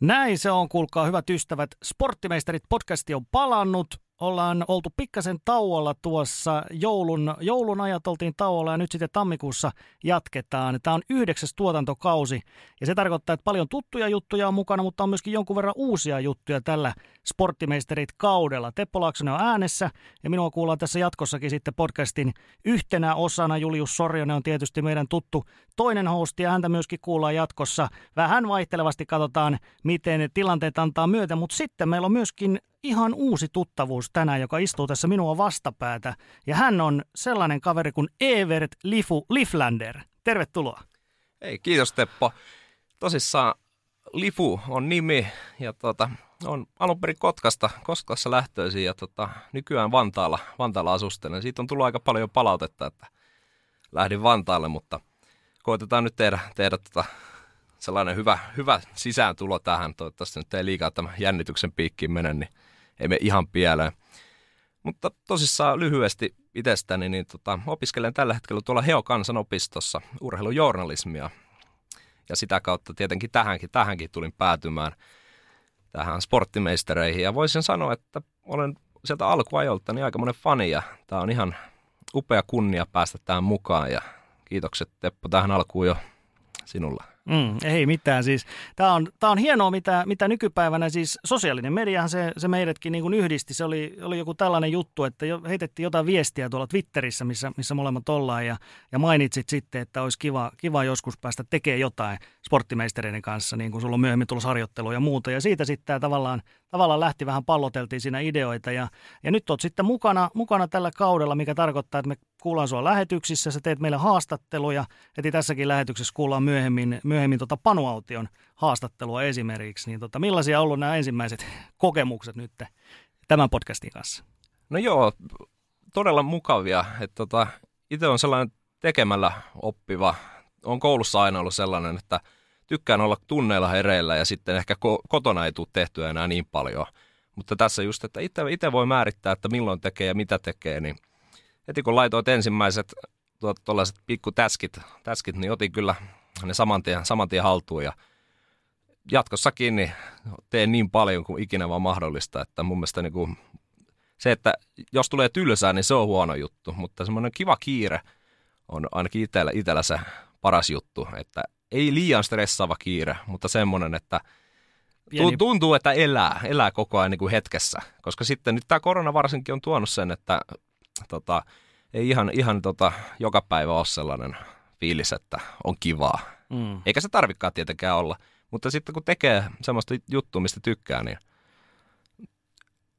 Näin se on, kuulkaa hyvät ystävät. Sporttimeisterit podcasti on palannut ollaan oltu pikkasen tauolla tuossa joulun, joulun ajat oltiin tauolla ja nyt sitten tammikuussa jatketaan. Tämä on yhdeksäs tuotantokausi ja se tarkoittaa, että paljon tuttuja juttuja on mukana, mutta on myöskin jonkun verran uusia juttuja tällä Sporttimeisterit kaudella. Teppo Laaksonen on äänessä ja minua kuullaan tässä jatkossakin sitten podcastin yhtenä osana. Julius Sorjonen on tietysti meidän tuttu toinen hosti ja häntä myöskin kuullaan jatkossa. Vähän vaihtelevasti katsotaan, miten tilanteet antaa myötä, mutta sitten meillä on myöskin ihan uusi tuttavuus tänään, joka istuu tässä minua vastapäätä. Ja hän on sellainen kaveri kuin Evert Lifu Liflander. Tervetuloa. Ei, kiitos Teppo. Tosissaan Lifu on nimi ja tota, on alun perin Kotkasta, Kotkassa lähtöisin ja tota, nykyään Vantaalla, Vantaalla asustelen. Siitä on tullut aika paljon palautetta, että lähdin Vantaalle, mutta koitetaan nyt tehdä, tehdä tota, sellainen hyvä, hyvä sisääntulo tähän. Toivottavasti nyt ei liikaa tämän jännityksen piikkiin mene, niin ei me ihan pieleen. Mutta tosissaan lyhyesti itsestäni, niin tota, opiskelen tällä hetkellä tuolla Heo kansanopistossa urheilujournalismia. Ja sitä kautta tietenkin tähänkin, tähänkin tulin päätymään tähän sporttimeistereihin. Ja voisin sanoa, että olen sieltä alkuajolta niin aika monen fani ja tämä on ihan upea kunnia päästä tähän mukaan. Ja kiitokset Teppo tähän alkuun jo sinulle. Mm, ei mitään siis. Tämä on, tää on hienoa, mitä, mitä nykypäivänä siis sosiaalinen mediahan se, se meidätkin niin kuin yhdisti. Se oli, oli joku tällainen juttu, että jo, heitettiin jotain viestiä tuolla Twitterissä, missä, missä molemmat ollaan ja, ja mainitsit sitten, että olisi kiva, kiva joskus päästä tekemään jotain sporttimeistereiden kanssa, niin kuin sulla on myöhemmin tulossa harjoittelua ja muuta. Ja siitä sitten tämä tavallaan, tavallaan lähti vähän palloteltiin siinä ideoita ja, ja nyt olet sitten mukana, mukana tällä kaudella, mikä tarkoittaa, että me kuullaan sua lähetyksissä, sä teet meille haastatteluja. Heti tässäkin lähetyksessä kuullaan myöhemmin, myöhemmin tota Panuaution haastattelua esimerkiksi. Niin tota, millaisia on ollut nämä ensimmäiset kokemukset nyt tämän podcastin kanssa? No joo, todella mukavia. Että tota, itse on sellainen tekemällä oppiva. On koulussa aina ollut sellainen, että tykkään olla tunneilla hereillä ja sitten ehkä ko- kotona ei tule tehtyä enää niin paljon. Mutta tässä just, että itse voi määrittää, että milloin tekee ja mitä tekee, niin heti kun laitoit ensimmäiset tuollaiset pikku täskit, täskit, niin otin kyllä ne saman tien, saman tien haltuun ja jatkossakin niin teen niin paljon kuin ikinä vaan mahdollista, että mun mielestä niin kuin se, että jos tulee tylsää, niin se on huono juttu, mutta semmoinen kiva kiire on ainakin itsellä, itsellä se paras juttu, että ei liian stressaava kiire, mutta semmoinen, että Pieni... tuntuu, että elää, elää koko ajan niin kuin hetkessä, koska sitten nyt tämä korona varsinkin on tuonut sen, että tota, ei ihan, ihan tota, joka päivä ole sellainen fiilis, että on kivaa. Mm. Eikä se tarvikaan tietenkään olla. Mutta sitten kun tekee semmoista juttua, mistä tykkää, niin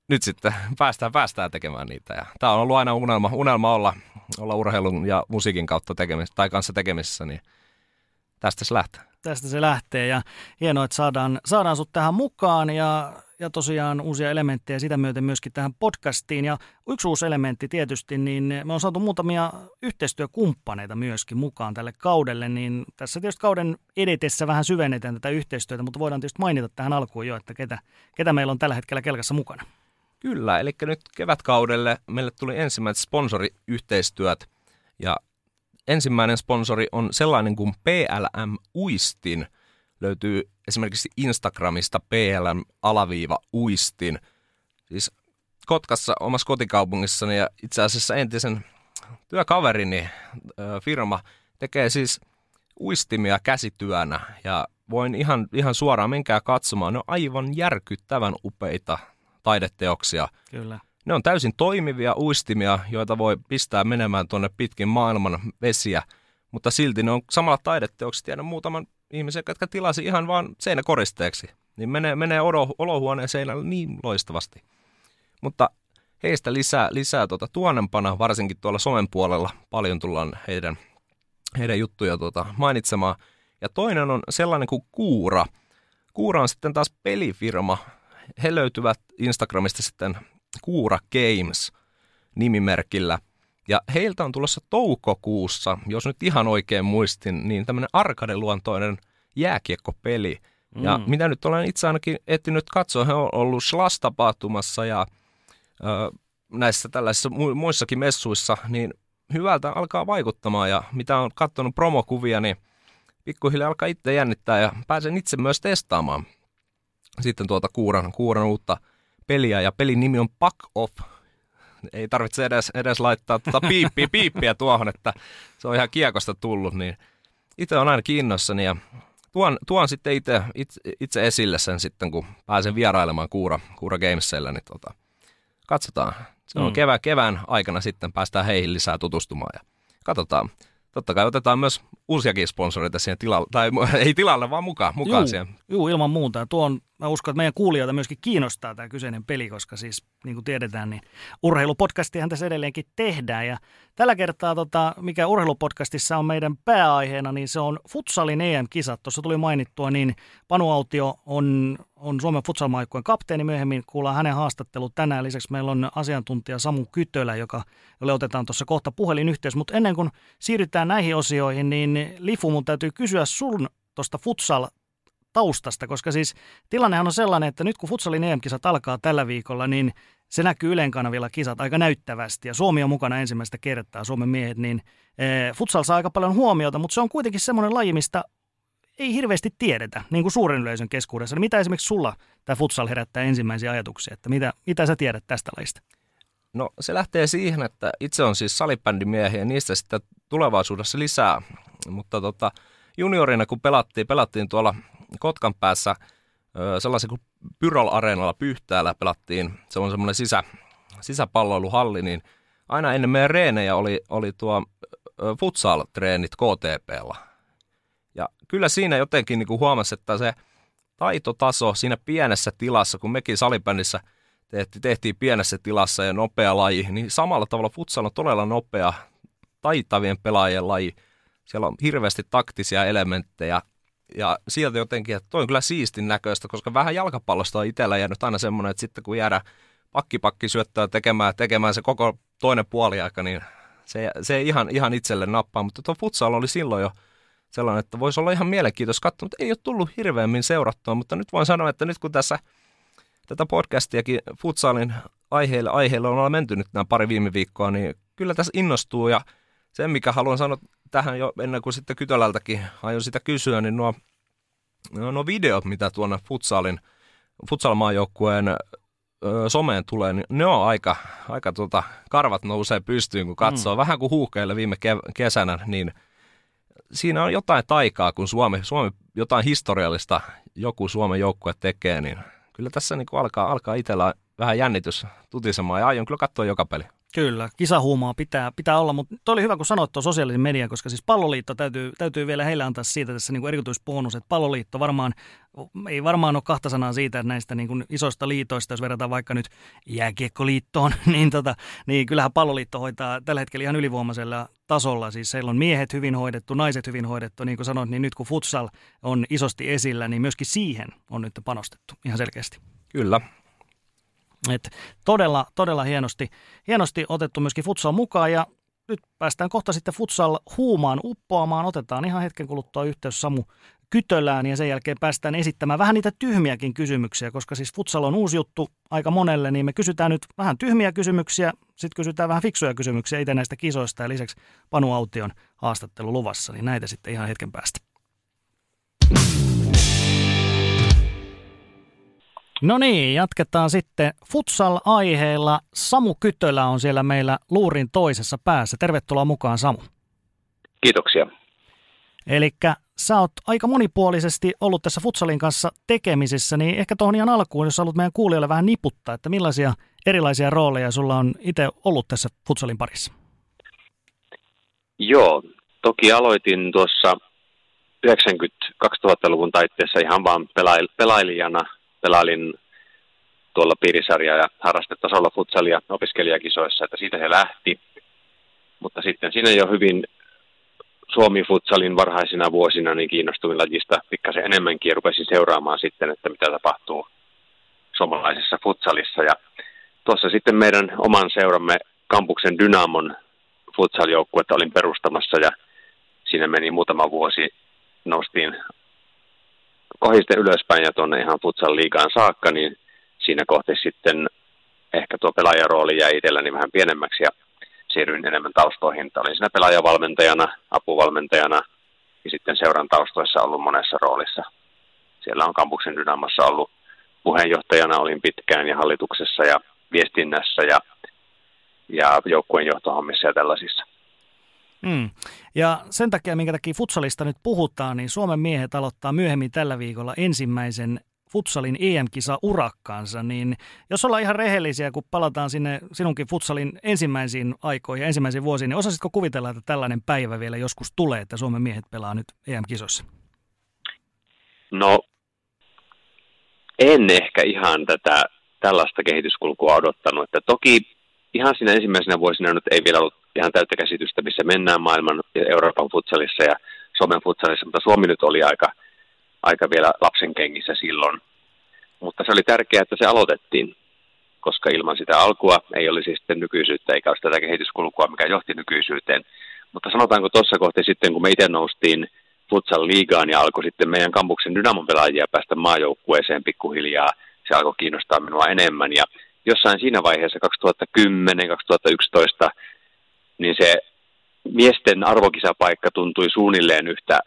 nyt sitten päästään, päästään tekemään niitä. Ja tämä on ollut aina unelma, unelma olla, olla urheilun ja musiikin kautta tekemis, tai kanssa tekemisissä, niin tästä se lähtee. Tästä se lähtee ja hienoa, että saadaan, saadaan sut tähän mukaan ja ja tosiaan uusia elementtejä sitä myöten myöskin tähän podcastiin. Ja yksi uusi elementti tietysti, niin me on saatu muutamia yhteistyökumppaneita myöskin mukaan tälle kaudelle, niin tässä tietysti kauden edetessä vähän syvennetään tätä yhteistyötä, mutta voidaan tietysti mainita tähän alkuun jo, että ketä, ketä meillä on tällä hetkellä kelkassa mukana. Kyllä, eli nyt kevätkaudelle meille tuli ensimmäiset sponsoriyhteistyöt ja ensimmäinen sponsori on sellainen kuin PLM Uistin – löytyy esimerkiksi Instagramista PLM-uistin. Siis Kotkassa omassa kotikaupungissani ja itse asiassa entisen työkaverini firma tekee siis uistimia käsityönä ja voin ihan, ihan suoraan menkää katsomaan. Ne on aivan järkyttävän upeita taideteoksia. Kyllä. Ne on täysin toimivia uistimia, joita voi pistää menemään tuonne pitkin maailman vesiä, mutta silti ne on samalla taideteokset. Tiedän muutaman ihmisiä, jotka tilasi ihan vaan seinäkoristeeksi. Niin menee, menee olo, olohuoneen seinällä niin loistavasti. Mutta heistä lisää, lisää tuota tuonnempana, varsinkin tuolla somen puolella, paljon tullaan heidän, heidän juttuja tuota mainitsemaan. Ja toinen on sellainen kuin Kuura. Kuura on sitten taas pelifirma. He löytyvät Instagramista sitten Kuura Games nimimerkillä. Ja heiltä on tulossa toukokuussa, jos nyt ihan oikein muistin, niin tämmöinen arkadeluontoinen jääkiekkopeli. Mm. Ja mitä nyt olen itse ainakin etsinyt katsoa, he on ollut Slash-tapahtumassa ja ö, näissä tällaisissa muissakin messuissa, niin hyvältä alkaa vaikuttamaan ja mitä on katsonut promokuvia, niin pikkuhiljaa alkaa itse jännittää ja pääsen itse myös testaamaan sitten tuota kuuran, kuuran uutta peliä ja pelin nimi on Pack Off. Ei tarvitse edes, edes laittaa tuota piippiä, piippiä tuohon, että se on ihan kiekosta tullut, niin itse on aina kiinnossani ja tuon, tuon sitten itse, itse, itse esille sen sitten, kun pääsen vierailemaan Kuura, Kuura Gamesilla, niin tota, katsotaan. Se on mm. kevään, kevään aikana sitten päästään heihin lisää tutustumaan ja katsotaan. Totta kai otetaan myös uusiakin sponsoreita siihen tilalle, tai ei tilalle, vaan mukaan, mukaan juu, siihen. Juu, ilman muuta. Tuo on, mä uskon, että meidän kuulijoita myöskin kiinnostaa tämä kyseinen peli, koska siis niin kuin tiedetään, niin urheilupodcastihan tässä edelleenkin tehdään. Ja tällä kertaa, tota, mikä urheilupodcastissa on meidän pääaiheena, niin se on futsalin EM-kisat. Tuossa tuli mainittua, niin Panu Autio on, on Suomen futsalmaikkojen kapteeni. Myöhemmin kuullaan hänen haastattelut tänään. Lisäksi meillä on asiantuntija Samu Kytölä, joka, jolle otetaan tuossa kohta puhelinyhteys. Mutta ennen kuin siirrytään näihin osioihin, niin Lifu, mun täytyy kysyä sun tuosta futsal taustasta, koska siis tilannehan on sellainen, että nyt kun futsalin EM-kisat alkaa tällä viikolla, niin se näkyy Ylen kanavilla kisat aika näyttävästi ja Suomi on mukana ensimmäistä kertaa, Suomen miehet, niin e, futsal saa aika paljon huomiota, mutta se on kuitenkin semmoinen laji, mistä ei hirveästi tiedetä, niin kuin suuren yleisön keskuudessa. Niin mitä esimerkiksi sulla tämä futsal herättää ensimmäisiä ajatuksia, että mitä, mitä sä tiedät tästä lajista? No se lähtee siihen, että itse on siis salibändimiehiä ja niistä sitten tulevaisuudessa lisää, mutta tota, juniorina kun pelattiin, pelattiin tuolla Kotkan päässä sellaisen kuin Pyrol Areenalla Pyhtäällä pelattiin, se on semmoinen sisä, sisäpalloiluhalli, niin aina ennen meidän reenejä oli, oli tuo futsal-treenit KTPlla. Kyllä siinä jotenkin niin kuin huomasi, että se taitotaso siinä pienessä tilassa, kun mekin salibändissä tehtiin, tehtiin pienessä tilassa ja nopea laji, niin samalla tavalla futsal on todella nopea, taitavien pelaajien laji. Siellä on hirveästi taktisia elementtejä, ja sieltä jotenkin, että toi on kyllä siistin näköistä, koska vähän jalkapallosta on itsellä jäänyt aina semmoinen, että sitten kun jäädä pakki syöttää tekemään, tekemään se koko toinen puoliaika, niin se, se ei ihan, ihan itselle nappaa, mutta tuo futsal oli silloin jo sellainen, että voisi olla ihan mielenkiintoista katsoa, mutta ei ole tullut hirveämmin seurattua, mutta nyt voin sanoa, että nyt kun tässä tätä podcastiakin futsalin aiheille, aiheille on menty nyt nämä pari viime viikkoa, niin kyllä tässä innostuu ja se, mikä haluan sanoa tähän jo ennen kuin sitten Kytölältäkin aion sitä kysyä, niin nuo, nuo videot, mitä tuonne futsalin, futsalmaajoukkueen someen tulee, niin ne on aika, aika tuota, karvat nousee pystyyn, kun katsoo. Mm. Vähän kuin huuhkeille viime ke- kesänä, niin siinä on jotain taikaa, kun Suomi, Suomi jotain historiallista joku Suomen joukkue tekee, niin kyllä tässä niin kuin alkaa, alkaa itsellä vähän jännitys tutisemaan ja aion kyllä katsoa joka peli. Kyllä, kisahuumaa pitää, pitää olla, mutta toi oli hyvä, kun sanoit tuon sosiaalisen median, koska siis palloliitto täytyy, täytyy vielä heille antaa siitä tässä niin erityisbonus, että palloliitto varmaan, ei varmaan ole kahta sanaa siitä, että näistä niin kuin isoista liitoista, jos verrataan vaikka nyt jääkiekkoliittoon, niin, tota, niin kyllähän palloliitto hoitaa tällä hetkellä ihan ylivoimaisella tasolla. Siis siellä on miehet hyvin hoidettu, naiset hyvin hoidettu, niin kuin sanoit, niin nyt kun futsal on isosti esillä, niin myöskin siihen on nyt panostettu ihan selkeästi. Kyllä, et todella, todella hienosti, hienosti otettu myöskin futsal mukaan ja nyt päästään kohta sitten futsal huumaan uppoamaan. Otetaan ihan hetken kuluttua yhteys Samu Kytölään ja sen jälkeen päästään esittämään vähän niitä tyhmiäkin kysymyksiä, koska siis futsal on uusi juttu aika monelle, niin me kysytään nyt vähän tyhmiä kysymyksiä, sitten kysytään vähän fiksuja kysymyksiä itse näistä kisoista ja lisäksi Panu Aution haastattelu luvassa, niin näitä sitten ihan hetken päästä. No niin, jatketaan sitten futsal-aiheella. Samu Kytölä on siellä meillä luurin toisessa päässä. Tervetuloa mukaan Samu. Kiitoksia. Eli sä oot aika monipuolisesti ollut tässä futsalin kanssa tekemisissä, niin ehkä tuohon ihan alkuun, jos haluat meidän kuulijoille vähän niputtaa, että millaisia erilaisia rooleja sulla on itse ollut tässä futsalin parissa? Joo, toki aloitin tuossa 90-2000-luvun taitteessa ihan vaan pelailijana pelailin tuolla piirisarja- ja harrastetasolla futsalia opiskelijakisoissa, että siitä se lähti. Mutta sitten siinä jo hyvin Suomi-futsalin varhaisina vuosina niin kiinnostuin lajista pikkasen enemmänkin ja rupesin seuraamaan sitten, että mitä tapahtuu suomalaisessa futsalissa. Ja tuossa sitten meidän oman seuramme kampuksen Dynamon futsaljoukkuetta olin perustamassa ja siinä meni muutama vuosi, noustiin kohiste ylöspäin ja tuonne ihan futsal liigaan saakka, niin siinä kohti sitten ehkä tuo pelaajarooli jäi itselläni vähän pienemmäksi ja siirryin enemmän taustoihin. Olin siinä pelaajavalmentajana, apuvalmentajana ja sitten seuran taustoissa ollut monessa roolissa. Siellä on kampuksen Dynamassa ollut puheenjohtajana, olin pitkään ja hallituksessa ja viestinnässä ja, ja joukkueen johtohommissa ja tällaisissa. Mm. Ja sen takia, minkä takia futsalista nyt puhutaan, niin Suomen miehet aloittaa myöhemmin tällä viikolla ensimmäisen futsalin EM-kisa urakkaansa, niin jos ollaan ihan rehellisiä, kun palataan sinne sinunkin futsalin ensimmäisiin aikoihin, ensimmäisiin vuosiin, niin osasitko kuvitella, että tällainen päivä vielä joskus tulee, että Suomen miehet pelaa nyt EM-kisossa? No, en ehkä ihan tätä tällaista kehityskulkua odottanut, että toki ihan siinä ensimmäisenä vuosina nyt ei vielä ollut ihan täyttä käsitystä, missä mennään maailman ja Euroopan futsalissa ja Suomen futsalissa, mutta Suomi nyt oli aika, aika vielä lapsen kengissä silloin. Mutta se oli tärkeää, että se aloitettiin, koska ilman sitä alkua ei olisi sitten nykyisyyttä eikä olisi tätä kehityskulkua, mikä johti nykyisyyteen. Mutta sanotaanko tuossa kohti sitten, kun me itse noustiin futsal liigaan ja alkoi sitten meidän kampuksen dynamon pelaajia päästä maajoukkueeseen pikkuhiljaa, se alkoi kiinnostaa minua enemmän. Ja jossain siinä vaiheessa 2010-2011 niin se miesten arvokisapaikka tuntui suunnilleen yhtä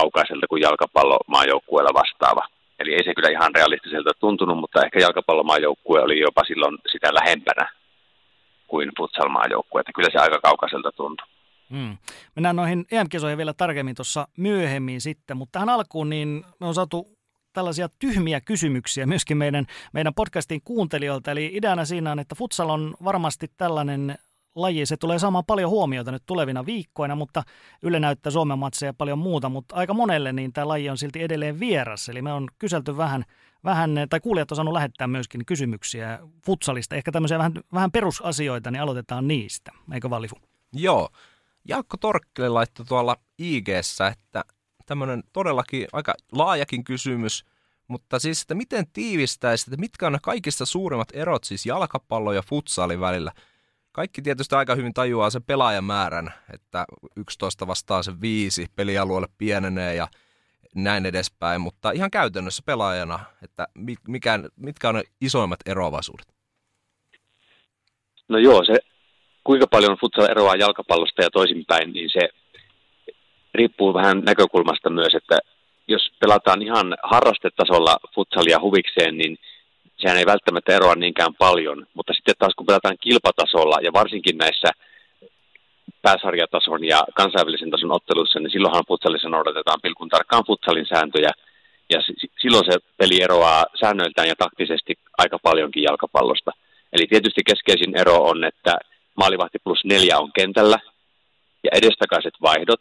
kaukaiselta kuin jalkapallomaajoukkueella vastaava. Eli ei se kyllä ihan realistiselta tuntunut, mutta ehkä jalkapallomaajoukkue oli jopa silloin sitä lähempänä kuin futsal-maajoukkue, että kyllä se aika kaukaiselta tuntui. Hmm. Mennään noihin EM-kisoihin vielä tarkemmin tuossa myöhemmin sitten, mutta tähän alkuun niin me on saatu tällaisia tyhmiä kysymyksiä myöskin meidän, meidän podcastin kuuntelijoilta. Eli ideana siinä on, että futsal on varmasti tällainen laji. Se tulee saamaan paljon huomiota nyt tulevina viikkoina, mutta Yle näyttää Suomen matseja ja paljon muuta, mutta aika monelle niin tämä laji on silti edelleen vieras. Eli me on kyselty vähän, vähän tai kuulijat on saanut lähettää myöskin kysymyksiä futsalista, ehkä tämmöisiä vähän, vähän perusasioita, niin aloitetaan niistä. Eikö Valifu? Joo. Jaakko Torkkille laittoi tuolla ig että tämmöinen todellakin aika laajakin kysymys, mutta siis, että miten tiivistäisi, että mitkä on ne kaikista suurimmat erot siis jalkapallo ja futsalin välillä – kaikki tietysti aika hyvin tajuaa sen pelaajamäärän, että 11 vastaan se viisi pelialueelle pienenee ja näin edespäin, mutta ihan käytännössä pelaajana, että mikä, mitkä on ne isoimmat eroavaisuudet? No joo, se kuinka paljon futsal eroaa jalkapallosta ja toisinpäin, niin se riippuu vähän näkökulmasta myös, että jos pelataan ihan harrastetasolla futsalia huvikseen, niin sehän ei välttämättä eroa niinkään paljon, mutta sitten taas kun pelataan kilpatasolla ja varsinkin näissä pääsarjatason ja kansainvälisen tason otteluissa, niin silloinhan futsalissa noudatetaan pilkun tarkkaan futsalin sääntöjä, ja silloin se peli eroaa säännöiltään ja taktisesti aika paljonkin jalkapallosta. Eli tietysti keskeisin ero on, että maalivahti plus neljä on kentällä, ja edestakaiset vaihdot,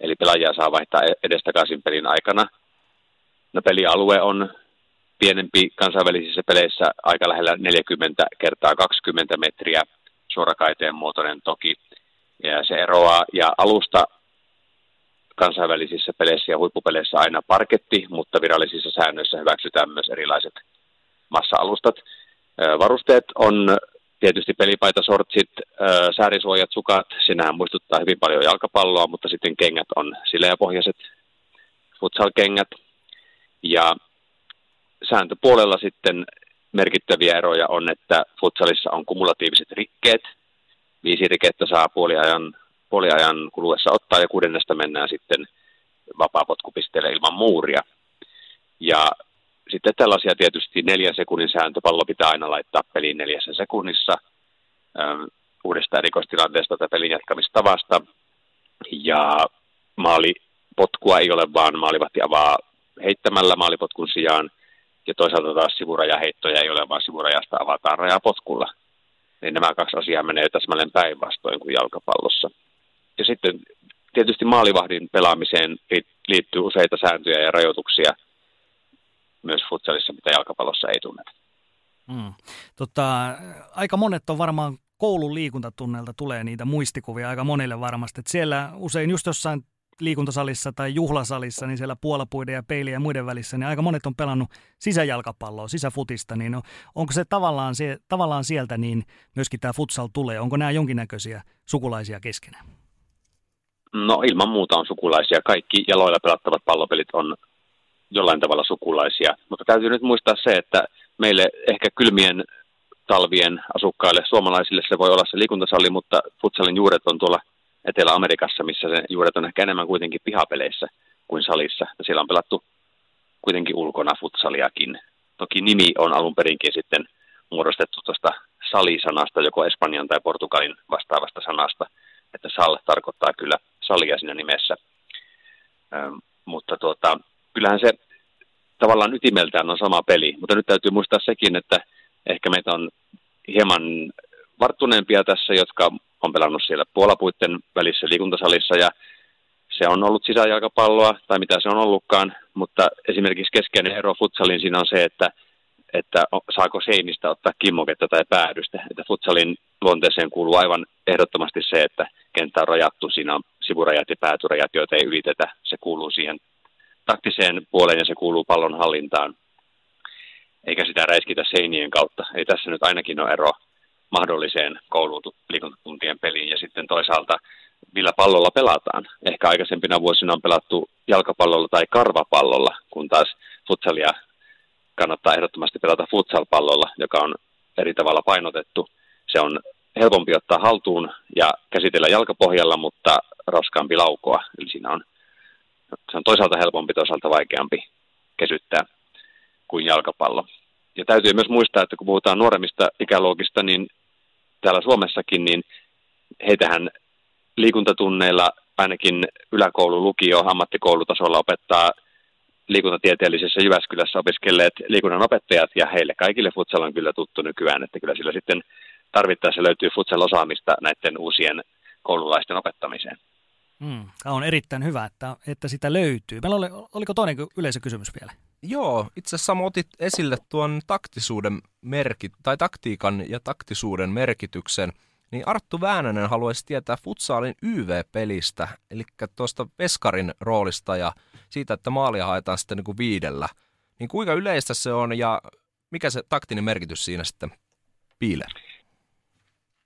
eli pelaajia saa vaihtaa e-, edestakaisin pelin aikana. No pelialue on pienempi kansainvälisissä peleissä aika lähellä 40 kertaa 20 metriä, suorakaiteen muotoinen toki. Ja se eroaa, ja alusta kansainvälisissä peleissä ja huippupeleissä aina parketti, mutta virallisissa säännöissä hyväksytään myös erilaiset massa-alustat. Varusteet on tietysti pelipaita, sortsit, säärisuojat, sukat, sinähän muistuttaa hyvin paljon jalkapalloa, mutta sitten kengät on sileäpohjaiset futsal-kengät. Ja sääntöpuolella sitten merkittäviä eroja on, että futsalissa on kumulatiiviset rikkeet. Viisi rikettä saa puoliajan, puoliajan kuluessa ottaa ja kuudennesta mennään sitten vapaapotkupisteelle ilman muuria. Ja sitten tällaisia tietysti neljän sekunnin sääntö, pallo pitää aina laittaa peliin neljässä sekunnissa ähm, uudesta erikoistilanteesta tai pelin jatkamistavasta. Ja maalipotkua ei ole, vaan maalivahti avaa heittämällä maalipotkun sijaan ja toisaalta taas sivurajaheittoja ei ole, vaan sivurajasta avataan rajapotkulla. Niin nämä kaksi asiaa menee täsmälleen päinvastoin kuin jalkapallossa. Ja sitten tietysti maalivahdin pelaamiseen liittyy useita sääntöjä ja rajoituksia myös futsalissa, mitä jalkapallossa ei tunneta. Hmm. Tota, aika monet on varmaan koulun liikuntatunnelta tulee niitä muistikuvia aika monille varmasti. Et siellä usein just jossain liikuntasalissa tai juhlasalissa, niin siellä puolapuiden ja peilien ja muiden välissä, niin aika monet on pelannut sisäjalkapalloa, sisäfutista, niin onko se tavallaan, se, tavallaan sieltä niin myöskin tämä futsal tulee? Onko nämä jonkinnäköisiä sukulaisia keskenään? No ilman muuta on sukulaisia. Kaikki jaloilla pelattavat pallopelit on jollain tavalla sukulaisia, mutta täytyy nyt muistaa se, että meille ehkä kylmien talvien asukkaille, suomalaisille se voi olla se liikuntasali, mutta futsalin juuret on tuolla Etelä-Amerikassa, missä se juuret on ehkä enemmän kuitenkin pihapeleissä kuin salissa. Ja siellä on pelattu kuitenkin ulkona futsaliakin. Toki nimi on alun perinkin sitten muodostettu tuosta salisanasta, joko Espanjan tai Portugalin vastaavasta sanasta, että sal tarkoittaa kyllä salia siinä nimessä. Ähm, mutta tuota, kyllähän se tavallaan ytimeltään on sama peli, mutta nyt täytyy muistaa sekin, että ehkä meitä on hieman varttuneempia tässä, jotka on pelannut siellä puolapuitten välissä liikuntasalissa ja se on ollut sisäjalkapalloa tai mitä se on ollutkaan, mutta esimerkiksi keskeinen ero futsalin siinä on se, että, että saako seinistä ottaa kimmoketta tai päädystä. Että futsalin luonteeseen kuuluu aivan ehdottomasti se, että kenttä on rajattu, siinä on sivurajat ja päätyrajat, joita ei ylitetä. Se kuuluu siihen taktiseen puoleen ja se kuuluu pallon hallintaan, eikä sitä räiskitä seinien kautta. Ei tässä nyt ainakin ole ero mahdolliseen koululiikuntatuntien peliin ja sitten toisaalta millä pallolla pelataan. Ehkä aikaisempina vuosina on pelattu jalkapallolla tai karvapallolla, kun taas futsalia kannattaa ehdottomasti pelata futsalpallolla, joka on eri tavalla painotettu. Se on helpompi ottaa haltuun ja käsitellä jalkapohjalla, mutta raskaampi laukoa. Eli siinä on, se on toisaalta helpompi, toisaalta vaikeampi kesyttää kuin jalkapallo. Ja täytyy myös muistaa, että kun puhutaan nuoremmista ikäluokista, niin täällä Suomessakin, niin heitähän liikuntatunneilla ainakin yläkoulu, lukio, ammattikoulutasolla opettaa liikuntatieteellisessä Jyväskylässä opiskelleet liikunnan opettajat ja heille kaikille futsal on kyllä tuttu nykyään, että kyllä sillä sitten tarvittaessa löytyy futsal-osaamista näiden uusien koululaisten opettamiseen. Hmm, on erittäin hyvä, että, että sitä löytyy. Meillä oli, oliko toinen yleisökysymys vielä? Joo, itse asiassa otit esille tuon taktisuuden merkit, tai taktiikan ja taktisuuden merkityksen – niin Arttu Väänänen haluaisi tietää futsaalin YV-pelistä, eli tuosta Veskarin roolista ja siitä, että maalia haetaan sitten niin kuin viidellä. Niin kuinka yleistä se on ja mikä se taktinen merkitys siinä sitten piilee?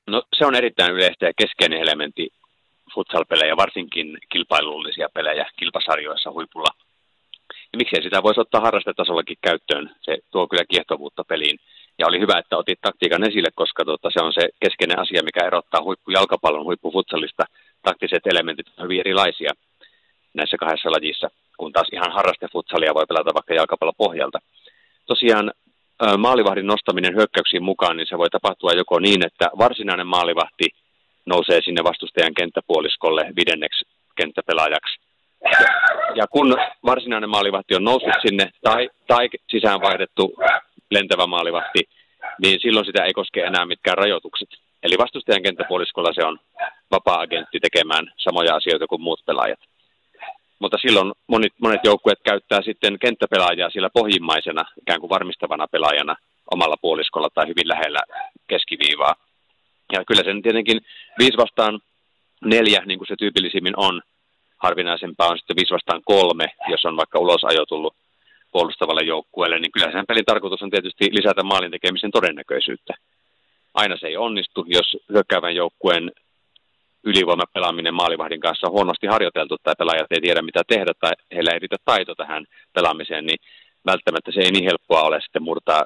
No se on erittäin yleistä ja keskeinen elementti futsal-pelejä, varsinkin kilpailullisia pelejä kilpasarjoissa huipulla. Miksei sitä voisi ottaa harrastetasollakin käyttöön, se tuo kyllä kiehtovuutta peliin. Ja oli hyvä, että otit taktiikan esille, koska tuota, se on se keskeinen asia, mikä erottaa huippujalkapallon huippufutsalista. Taktiset elementit ovat hyvin erilaisia näissä kahdessa lajissa, kun taas ihan harrastefutsalia voi pelata vaikka jalkapallopohjalta. Tosiaan maalivahdin nostaminen hyökkäyksiin mukaan, niin se voi tapahtua joko niin, että varsinainen maalivahti nousee sinne vastustajan kenttäpuoliskolle viidenneksi kenttäpelaajaksi. Ja, kun varsinainen maalivahti on noussut sinne tai, tai sisäänvaihdettu lentävä maalivahti, niin silloin sitä ei koske enää mitkään rajoitukset. Eli vastustajan kenttäpuoliskolla se on vapaa-agentti tekemään samoja asioita kuin muut pelaajat. Mutta silloin monet, monet joukkueet käyttää sitten kenttäpelaajaa siellä pohjimmaisena, ikään kuin varmistavana pelaajana omalla puoliskolla tai hyvin lähellä keskiviivaa. Ja kyllä sen tietenkin viisi vastaan neljä, niin kuin se tyypillisimmin on, harvinaisempaa on sitten viisi vastaan kolme, jos on vaikka ulosajo tullut puolustavalle joukkueelle, niin kyllä sen pelin tarkoitus on tietysti lisätä maalin tekemisen todennäköisyyttä. Aina se ei onnistu, jos hyökkäävän joukkueen ylivoimapelaaminen maalivahdin kanssa on huonosti harjoiteltu tai pelaajat ei tiedä mitä tehdä tai heillä ei riitä taito tähän pelaamiseen, niin välttämättä se ei niin helppoa ole sitten murtaa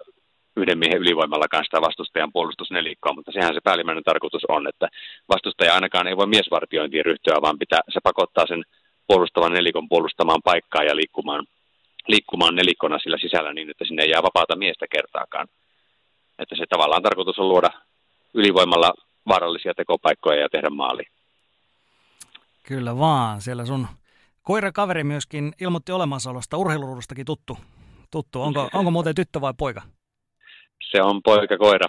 yhden miehen ylivoimalla kanssa vastustajan puolustusnelikkoa, mutta sehän se päällimmäinen tarkoitus on, että vastustaja ainakaan ei voi miesvartiointiin ryhtyä, vaan pitää, se pakottaa sen puolustavan nelikon puolustamaan paikkaa ja liikkumaan liikkumaan nelikkona sillä sisällä niin, että sinne ei jää vapaata miestä kertaakaan. Että se tavallaan tarkoitus on luoda ylivoimalla vaarallisia tekopaikkoja ja tehdä maali. Kyllä vaan. Siellä sun koirakaveri myöskin ilmoitti olemassaolosta urheiluruudustakin tuttu. tuttu. Onko, onko muuten tyttö vai poika? Se on poika koira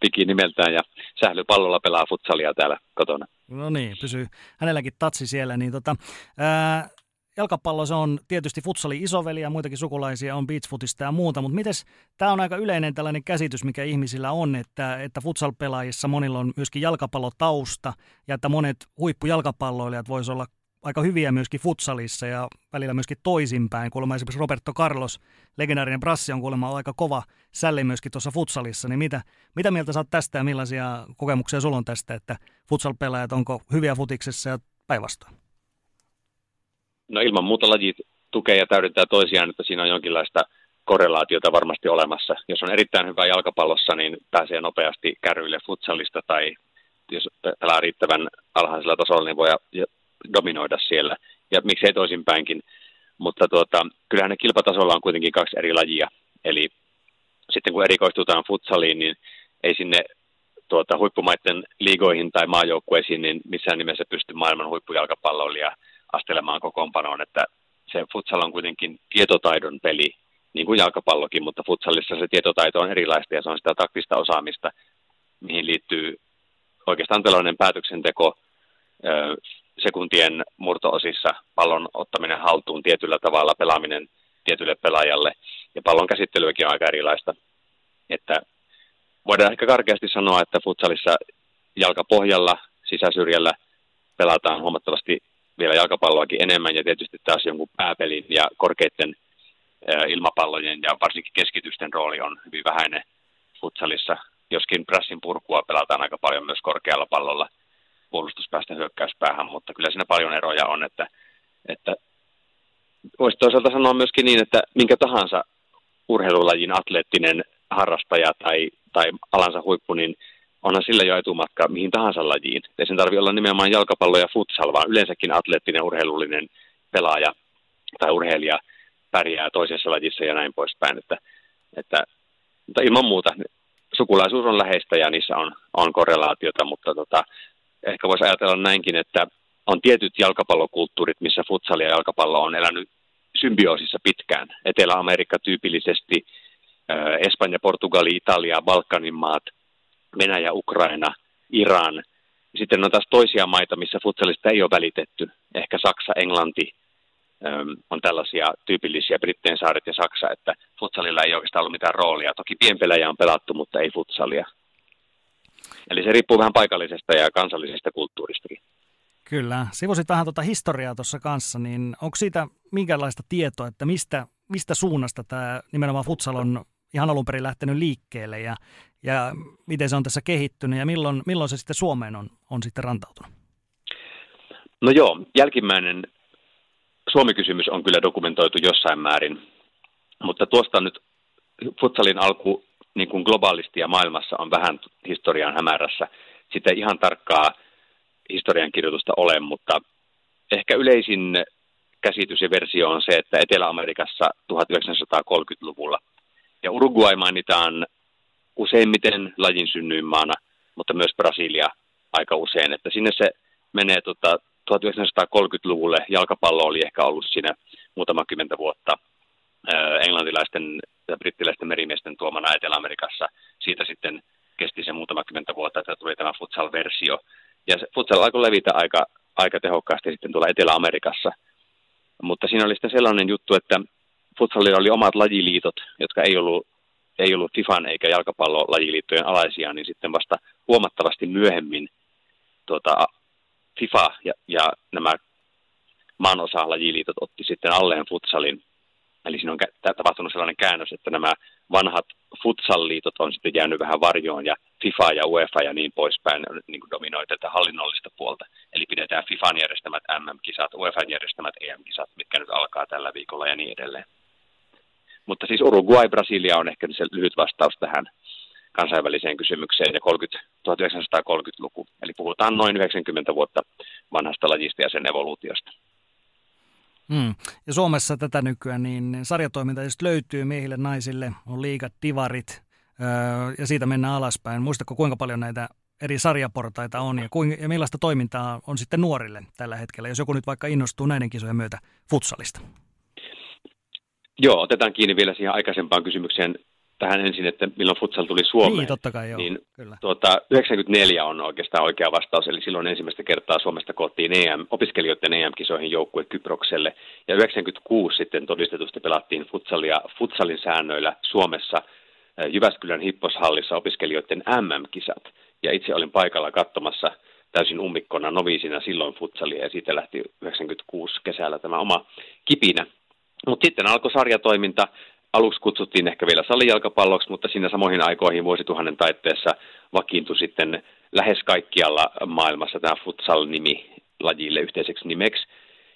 piki nimeltään ja sählypallolla pelaa futsalia täällä kotona. No niin, pysyy hänelläkin tatsi siellä. Niin tota, ää, jalkapallo se on tietysti futsali isoveli ja muitakin sukulaisia on beachfootista ja muuta, mutta miten tämä on aika yleinen tällainen käsitys, mikä ihmisillä on, että, että futsal-pelaajissa monilla on myöskin jalkapallotausta ja että monet huippujalkapalloilijat voisivat olla aika hyviä myöskin futsalissa ja välillä myöskin toisinpäin. Kuulemma esimerkiksi Roberto Carlos, legendaarinen brassi, on kuulemma aika kova sälli myöskin tuossa futsalissa. Niin mitä, mitä mieltä saat tästä ja millaisia kokemuksia sulla on tästä, että futsal-pelaajat onko hyviä futiksessa ja päinvastoin? No ilman muuta lajit tukee ja täydentää toisiaan, että siinä on jonkinlaista korrelaatiota varmasti olemassa. Jos on erittäin hyvä jalkapallossa, niin pääsee nopeasti kärryille futsalista tai jos pelaa riittävän alhaisella tasolla, niin voi dominoida siellä. Ja miksei toisinpäinkin. Mutta tuota, kyllähän ne kilpatasolla on kuitenkin kaksi eri lajia. Eli sitten kun erikoistutaan futsaliin, niin ei sinne tuota, huippumaiden liigoihin tai maajoukkueisiin, niin missään nimessä pysty maailman huippujalkapalloilija astelemaan kokoonpanoon, että se futsal on kuitenkin tietotaidon peli, niin kuin jalkapallokin, mutta futsalissa se tietotaito on erilaista ja se on sitä taktista osaamista, mihin liittyy oikeastaan tällainen päätöksenteko sekuntien murtoosissa, pallon ottaminen haltuun tietyllä tavalla, pelaaminen tietylle pelaajalle. Ja pallon käsittelyäkin on aika erilaista. Että voidaan ehkä karkeasti sanoa, että futsalissa jalkapohjalla, sisäsyrjällä pelataan huomattavasti vielä jalkapalloakin enemmän. Ja tietysti taas jonkun pääpelin ja korkeiden ilmapallojen ja varsinkin keskitysten rooli on hyvin vähäinen futsalissa, joskin pressin purkua pelataan aika paljon myös korkealla pallolla puolustuspäästä hyökkäyspäähän, mutta kyllä siinä paljon eroja on, että, että voisi toisaalta sanoa myöskin niin, että minkä tahansa urheilulajin atleettinen harrastaja tai, tai alansa huippu, niin onhan sillä jo etumatka mihin tahansa lajiin. Ei sen tarvitse olla nimenomaan jalkapallo ja futsal, vaan yleensäkin atleettinen urheilullinen pelaaja tai urheilija pärjää toisessa lajissa ja näin poispäin. Että, että, mutta ilman muuta sukulaisuus on läheistä ja niissä on, on korrelaatiota, mutta tota, ehkä voisi ajatella näinkin, että on tietyt jalkapallokulttuurit, missä futsal ja jalkapallo on elänyt symbioosissa pitkään. Etelä-Amerikka tyypillisesti, Espanja, Portugali, Italia, Balkanin maat, Venäjä, Ukraina, Iran. Sitten on taas toisia maita, missä futsalista ei ole välitetty. Ehkä Saksa, Englanti on tällaisia tyypillisiä Britteen saaret ja Saksa, että futsalilla ei oikeastaan ollut mitään roolia. Toki pienpelejä on pelattu, mutta ei futsalia. Eli se riippuu vähän paikallisesta ja kansallisesta kulttuuristakin. Kyllä. Sivusit vähän tuota historiaa tuossa kanssa, niin onko siitä minkälaista tietoa, että mistä, mistä suunnasta tämä nimenomaan futsal on ihan alun perin lähtenyt liikkeelle ja, ja miten se on tässä kehittynyt ja milloin, milloin se sitten Suomeen on, on sitten rantautunut? No joo, jälkimmäinen Suomi-kysymys on kyllä dokumentoitu jossain määrin, mutta tuosta nyt futsalin alku niin kuin globaalisti ja maailmassa on vähän historian hämärässä. Sitä ihan tarkkaa historiankirjoitusta ole, mutta ehkä yleisin käsitys ja versio on se, että Etelä-Amerikassa 1930-luvulla. Ja Uruguay mainitaan useimmiten lajin synnyinmaana, mutta myös Brasilia aika usein. Että sinne se menee tota, 1930-luvulle. Jalkapallo oli ehkä ollut siinä muutama kymmentä vuotta englantilaisten brittiläisten merimiesten tuomana Etelä-Amerikassa. Siitä sitten kesti se muutama kymmentä vuotta, että tuli tämä futsal-versio. Ja se futsal alkoi levitä aika, aika tehokkaasti sitten tuolla Etelä-Amerikassa. Mutta siinä oli sitten sellainen juttu, että futsalilla oli omat lajiliitot, jotka ei ollut, ei ollut FIFAn eikä jalkapallolajiliittojen alaisia, niin sitten vasta huomattavasti myöhemmin tuota, FIFA ja, ja nämä maanosa lajiliitot otti sitten alleen futsalin Eli siinä on tapahtunut sellainen käännös, että nämä vanhat futsal-liitot on sitten jäänyt vähän varjoon ja FIFA ja UEFA ja niin poispäin niin kuin dominoi tätä hallinnollista puolta. Eli pidetään FIFAn järjestämät MM-kisat, UEFan järjestämät EM-kisat, mitkä nyt alkaa tällä viikolla ja niin edelleen. Mutta siis Uruguay, Brasilia on ehkä se lyhyt vastaus tähän kansainväliseen kysymykseen ja 30, 1930-luku. Eli puhutaan noin 90 vuotta vanhasta lajista ja sen evoluutiosta. Mm. Ja Suomessa tätä nykyään niin sarjatoiminta just löytyy miehille, naisille, on liigat, divarit öö, ja siitä mennään alaspäin. Muistatko kuinka paljon näitä eri sarjaportaita on ja, kuinka, ja millaista toimintaa on sitten nuorille tällä hetkellä, jos joku nyt vaikka innostuu näiden kisojen myötä futsalista? Joo, otetaan kiinni vielä siihen aikaisempaan kysymykseen tähän ensin, että milloin futsal tuli Suomeen. Niin, totta kai joo. Niin, Kyllä. Tuota, 94 on oikeastaan oikea vastaus, eli silloin ensimmäistä kertaa Suomesta koottiin EM, opiskelijoiden EM-kisoihin joukkue Kyprokselle, ja 96 sitten todistetusti pelattiin futsalia futsalin säännöillä Suomessa Jyväskylän hipposhallissa opiskelijoiden MM-kisat, ja itse olin paikalla katsomassa täysin ummikkona noviisina silloin futsalia, ja siitä lähti 96 kesällä tämä oma kipinä. Mutta sitten alkoi sarjatoiminta, aluksi kutsuttiin ehkä vielä salijalkapalloksi, mutta siinä samoihin aikoihin vuosituhannen taitteessa vakiintui sitten lähes kaikkialla maailmassa tämä futsal-nimi lajille yhteiseksi nimeksi.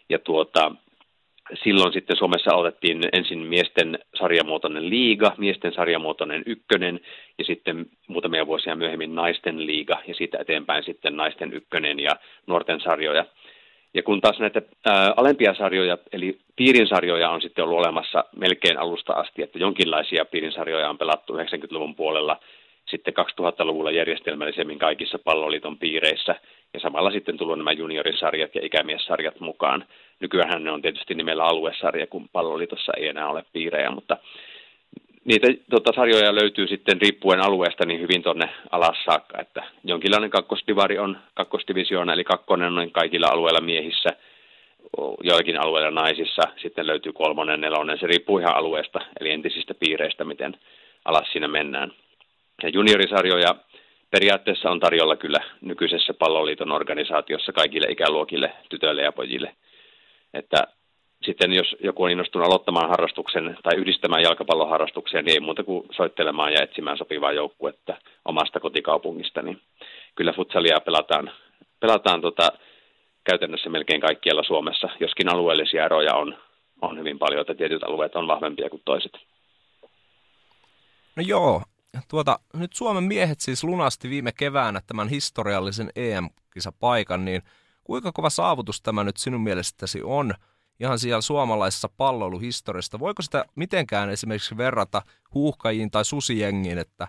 Ja tuota, silloin sitten Suomessa aloitettiin ensin miesten sarjamuotoinen liiga, miesten sarjamuotoinen ykkönen ja sitten muutamia vuosia myöhemmin naisten liiga ja siitä eteenpäin sitten naisten ykkönen ja nuorten sarjoja. Ja kun taas näitä ää, alempia sarjoja, eli piirinsarjoja on sitten ollut olemassa melkein alusta asti, että jonkinlaisia piirinsarjoja on pelattu 90-luvun puolella, sitten 2000-luvulla järjestelmällisemmin kaikissa palloliiton piireissä, ja samalla sitten tullut nämä juniorisarjat ja ikämiessarjat mukaan. Nykyään ne on tietysti nimellä aluesarja, kun palloliitossa ei enää ole piirejä, mutta niitä tota, sarjoja löytyy sitten riippuen alueesta niin hyvin tuonne alas saakka, että jonkinlainen kakkosdivari on kakkosdivisioona, eli kakkonen on kaikilla alueilla miehissä, joillakin alueilla naisissa, sitten löytyy kolmonen, nelonen, se riippuu ihan alueesta, eli entisistä piireistä, miten alas siinä mennään. Ja juniorisarjoja periaatteessa on tarjolla kyllä nykyisessä palloliiton organisaatiossa kaikille ikäluokille, tytöille ja pojille. Että sitten jos joku on innostunut aloittamaan harrastuksen tai yhdistämään jalkapalloharrastukseen, niin ei muuta kuin soittelemaan ja etsimään sopivaa joukkuetta omasta kotikaupungista, niin kyllä futsalia pelataan, pelataan tota, käytännössä melkein kaikkialla Suomessa, joskin alueellisia eroja on, on hyvin paljon, että tietyt alueet on vahvempia kuin toiset. No joo, tuota, nyt Suomen miehet siis lunasti viime keväänä tämän historiallisen EM-kisapaikan, niin kuinka kova saavutus tämä nyt sinun mielestäsi on ihan siellä suomalaisessa palloiluhistoriasta? Voiko sitä mitenkään esimerkiksi verrata huuhkajiin tai susijengiin, että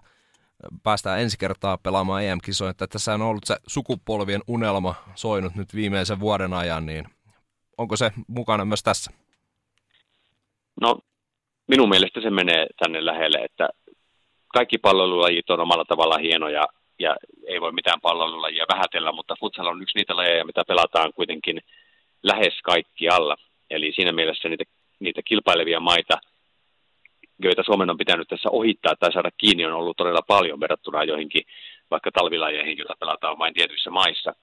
päästään ensi kertaa pelaamaan EM-kisoja, että tässä on ollut se sukupolvien unelma soinut nyt viimeisen vuoden ajan, niin onko se mukana myös tässä? No, minun mielestä se menee tänne lähelle, että kaikki palvelulajit on omalla tavalla hienoja ja ei voi mitään palvelulajia vähätellä, mutta futsal on yksi niitä lajeja, mitä pelataan kuitenkin lähes kaikkialla. Eli siinä mielessä niitä, niitä kilpailevia maita, joita Suomen on pitänyt tässä ohittaa tai saada kiinni, on ollut todella paljon verrattuna joihinkin vaikka talvilajeihin, joita pelataan vain tietyissä maissa.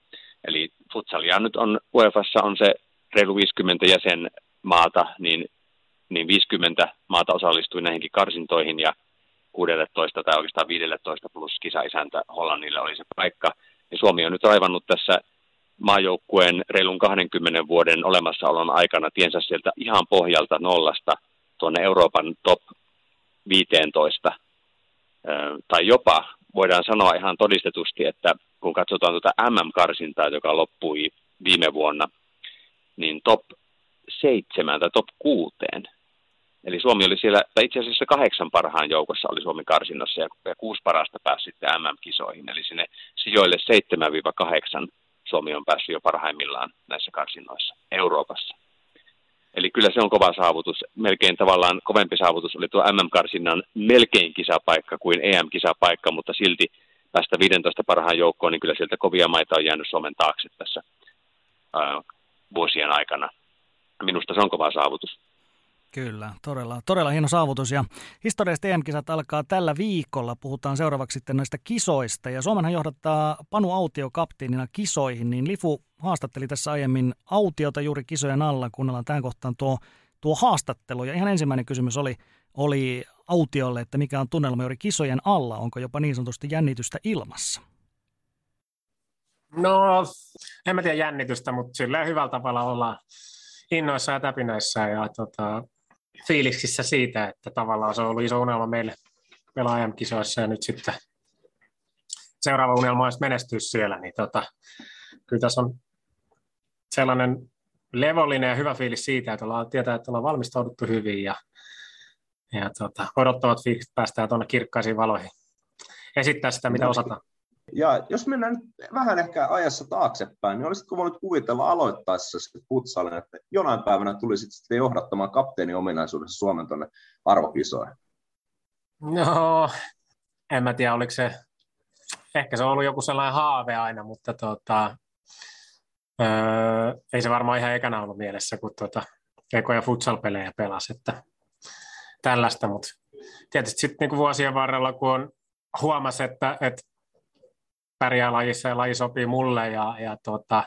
Eli futsalia nyt on, UEFassa on se reilu 50 jäsenmaata, niin, niin 50 maata osallistui näihinkin karsintoihin ja 16 tai oikeastaan 15 plus kisaisäntä Hollannille oli se paikka. Ja Suomi on nyt raivannut tässä maajoukkueen reilun 20 vuoden olemassaolon aikana tiensä sieltä ihan pohjalta nollasta tuonne Euroopan top 15. Tai jopa voidaan sanoa ihan todistetusti, että kun katsotaan tuota MM-karsintaa, joka loppui viime vuonna, niin top 7 tai top 6 Eli Suomi oli siellä, tai itse asiassa kahdeksan parhaan joukossa oli Suomi karsinnassa ja, kuusi parasta pääsi sitten MM-kisoihin. Eli sinne sijoille 7-8 Suomi on päässyt jo parhaimmillaan näissä karsinnoissa Euroopassa. Eli kyllä se on kova saavutus. Melkein tavallaan kovempi saavutus oli tuo MM-karsinnan melkein kisapaikka kuin EM-kisapaikka, mutta silti päästä 15 parhaan joukkoon, niin kyllä sieltä kovia maita on jäänyt Suomen taakse tässä ää, vuosien aikana. Minusta se on kova saavutus. Kyllä, todella, todella hieno saavutus. Ja historialliset EM-kisat alkaa tällä viikolla. Puhutaan seuraavaksi sitten näistä kisoista. Ja Suomenhan johdattaa Panu Autio kapteenina kisoihin, niin Lifu haastatteli tässä aiemmin Autiota juuri kisojen alla. Kuunnellaan tämän kohtaan tuo, tuo haastattelu. Ja ihan ensimmäinen kysymys oli, oli Autiolle, että mikä on tunnelma juuri kisojen alla? Onko jopa niin sanotusti jännitystä ilmassa? No, en mä tiedä jännitystä, mutta sillä hyvällä tavalla ollaan innoissa ja täpinöissä ja tota, fiiliksissä siitä, että tavallaan se on ollut iso unelma meille pelaajan-kisoissa ja nyt sitten seuraava unelma olisi menestyä siellä, niin tota, kyllä tässä on sellainen levollinen ja hyvä fiilis siitä, että ollaan, tietää, että ollaan valmistauduttu hyvin ja, ja tota, odottavat fiilikset päästään tuonne kirkkaisiin valoihin esittää sitä, mitä osataan. Ja jos mennään vähän ehkä ajassa taaksepäin, niin olisitko voinut kuvitella aloittaessa futsalin, että jonain päivänä tulisit sitten johdattamaan kapteenin ominaisuudessa Suomen tuonne arvokisoihin? No, en mä tiedä, oliko se, ehkä se on ollut joku sellainen haave aina, mutta tota, öö, ei se varmaan ihan ekana ollut mielessä, kun tota, ekoja futsal-pelejä pelasi, että tällaista, mutta tietysti sitten niin vuosien varrella, kun on huomasi, että, että pärjää lajissa ja laji sopii mulle ja, ja tota,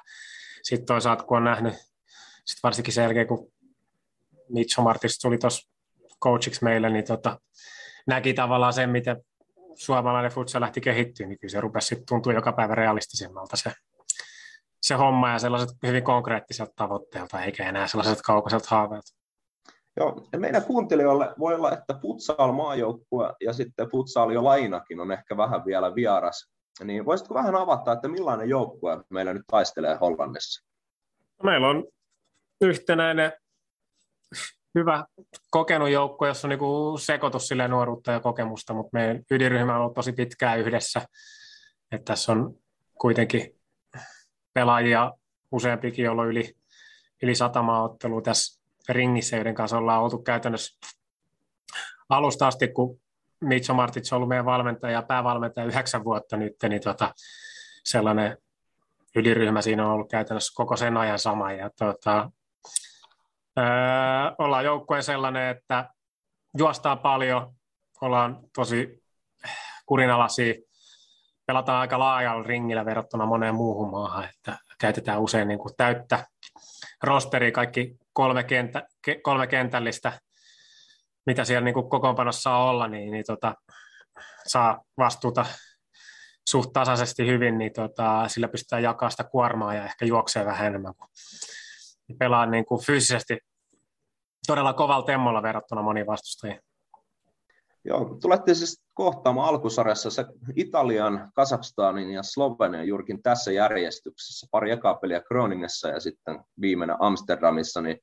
sitten toisaalta kun on nähnyt, sit varsinkin sen jälkeen kun Mitch Martis tuli tuossa coachiksi meille, niin tota, näki tavallaan sen, miten suomalainen futsal lähti kehittyä, niin kyllä se rupesi sitten tuntua joka päivä realistisemmalta se, se homma ja sellaiset hyvin konkreettiset tavoitteelta, eikä enää sellaiset kaukaiset haaveet. Joo, ja meidän kuuntelijoille voi olla, että futsal maajoukkue ja sitten futsal jo lainakin on ehkä vähän vielä vieras. Niin voisitko vähän avata, että millainen joukkue meillä nyt taistelee Hollannissa? Meillä on yhtenäinen hyvä kokenut joukko, jossa on niin sekoitus sille nuoruutta ja kokemusta, mutta meidän ydinryhmä on ollut tosi pitkään yhdessä. Että tässä on kuitenkin pelaajia useampikin, joilla on yli, yli sata maaottelua tässä ringissä, joiden kanssa ollaan oltu käytännössä alusta asti, kun Mitcho Martits on ollut meidän valmentaja ja päävalmentaja yhdeksän vuotta nyt, niin tota, sellainen ydinryhmä siinä on ollut käytännössä koko sen ajan sama. Ja tota, öö, ollaan joukkueen sellainen, että juostaa paljon, ollaan tosi kurinalaisia, pelataan aika laajalla ringillä verrattuna moneen muuhun maahan, että käytetään usein niin kuin täyttä rosteria, kaikki kolme, kentä, kolme kentällistä, mitä siellä niin kuin kokoonpanossa saa olla, niin, niin tota, saa vastuuta suht tasaisesti hyvin, niin tota, sillä pystytään jakamaan sitä kuormaa ja ehkä juoksee vähän enemmän kuin pelaa niin kuin fyysisesti todella kovalla temmolla verrattuna moniin vastustajiin. Joo, tulette siis kohtaamaan alkusarjassa se Italian, Kasakstanin ja Slovenian juurikin tässä järjestyksessä. Pari ekaa peliä Groningessa ja sitten viimeinen Amsterdamissa, niin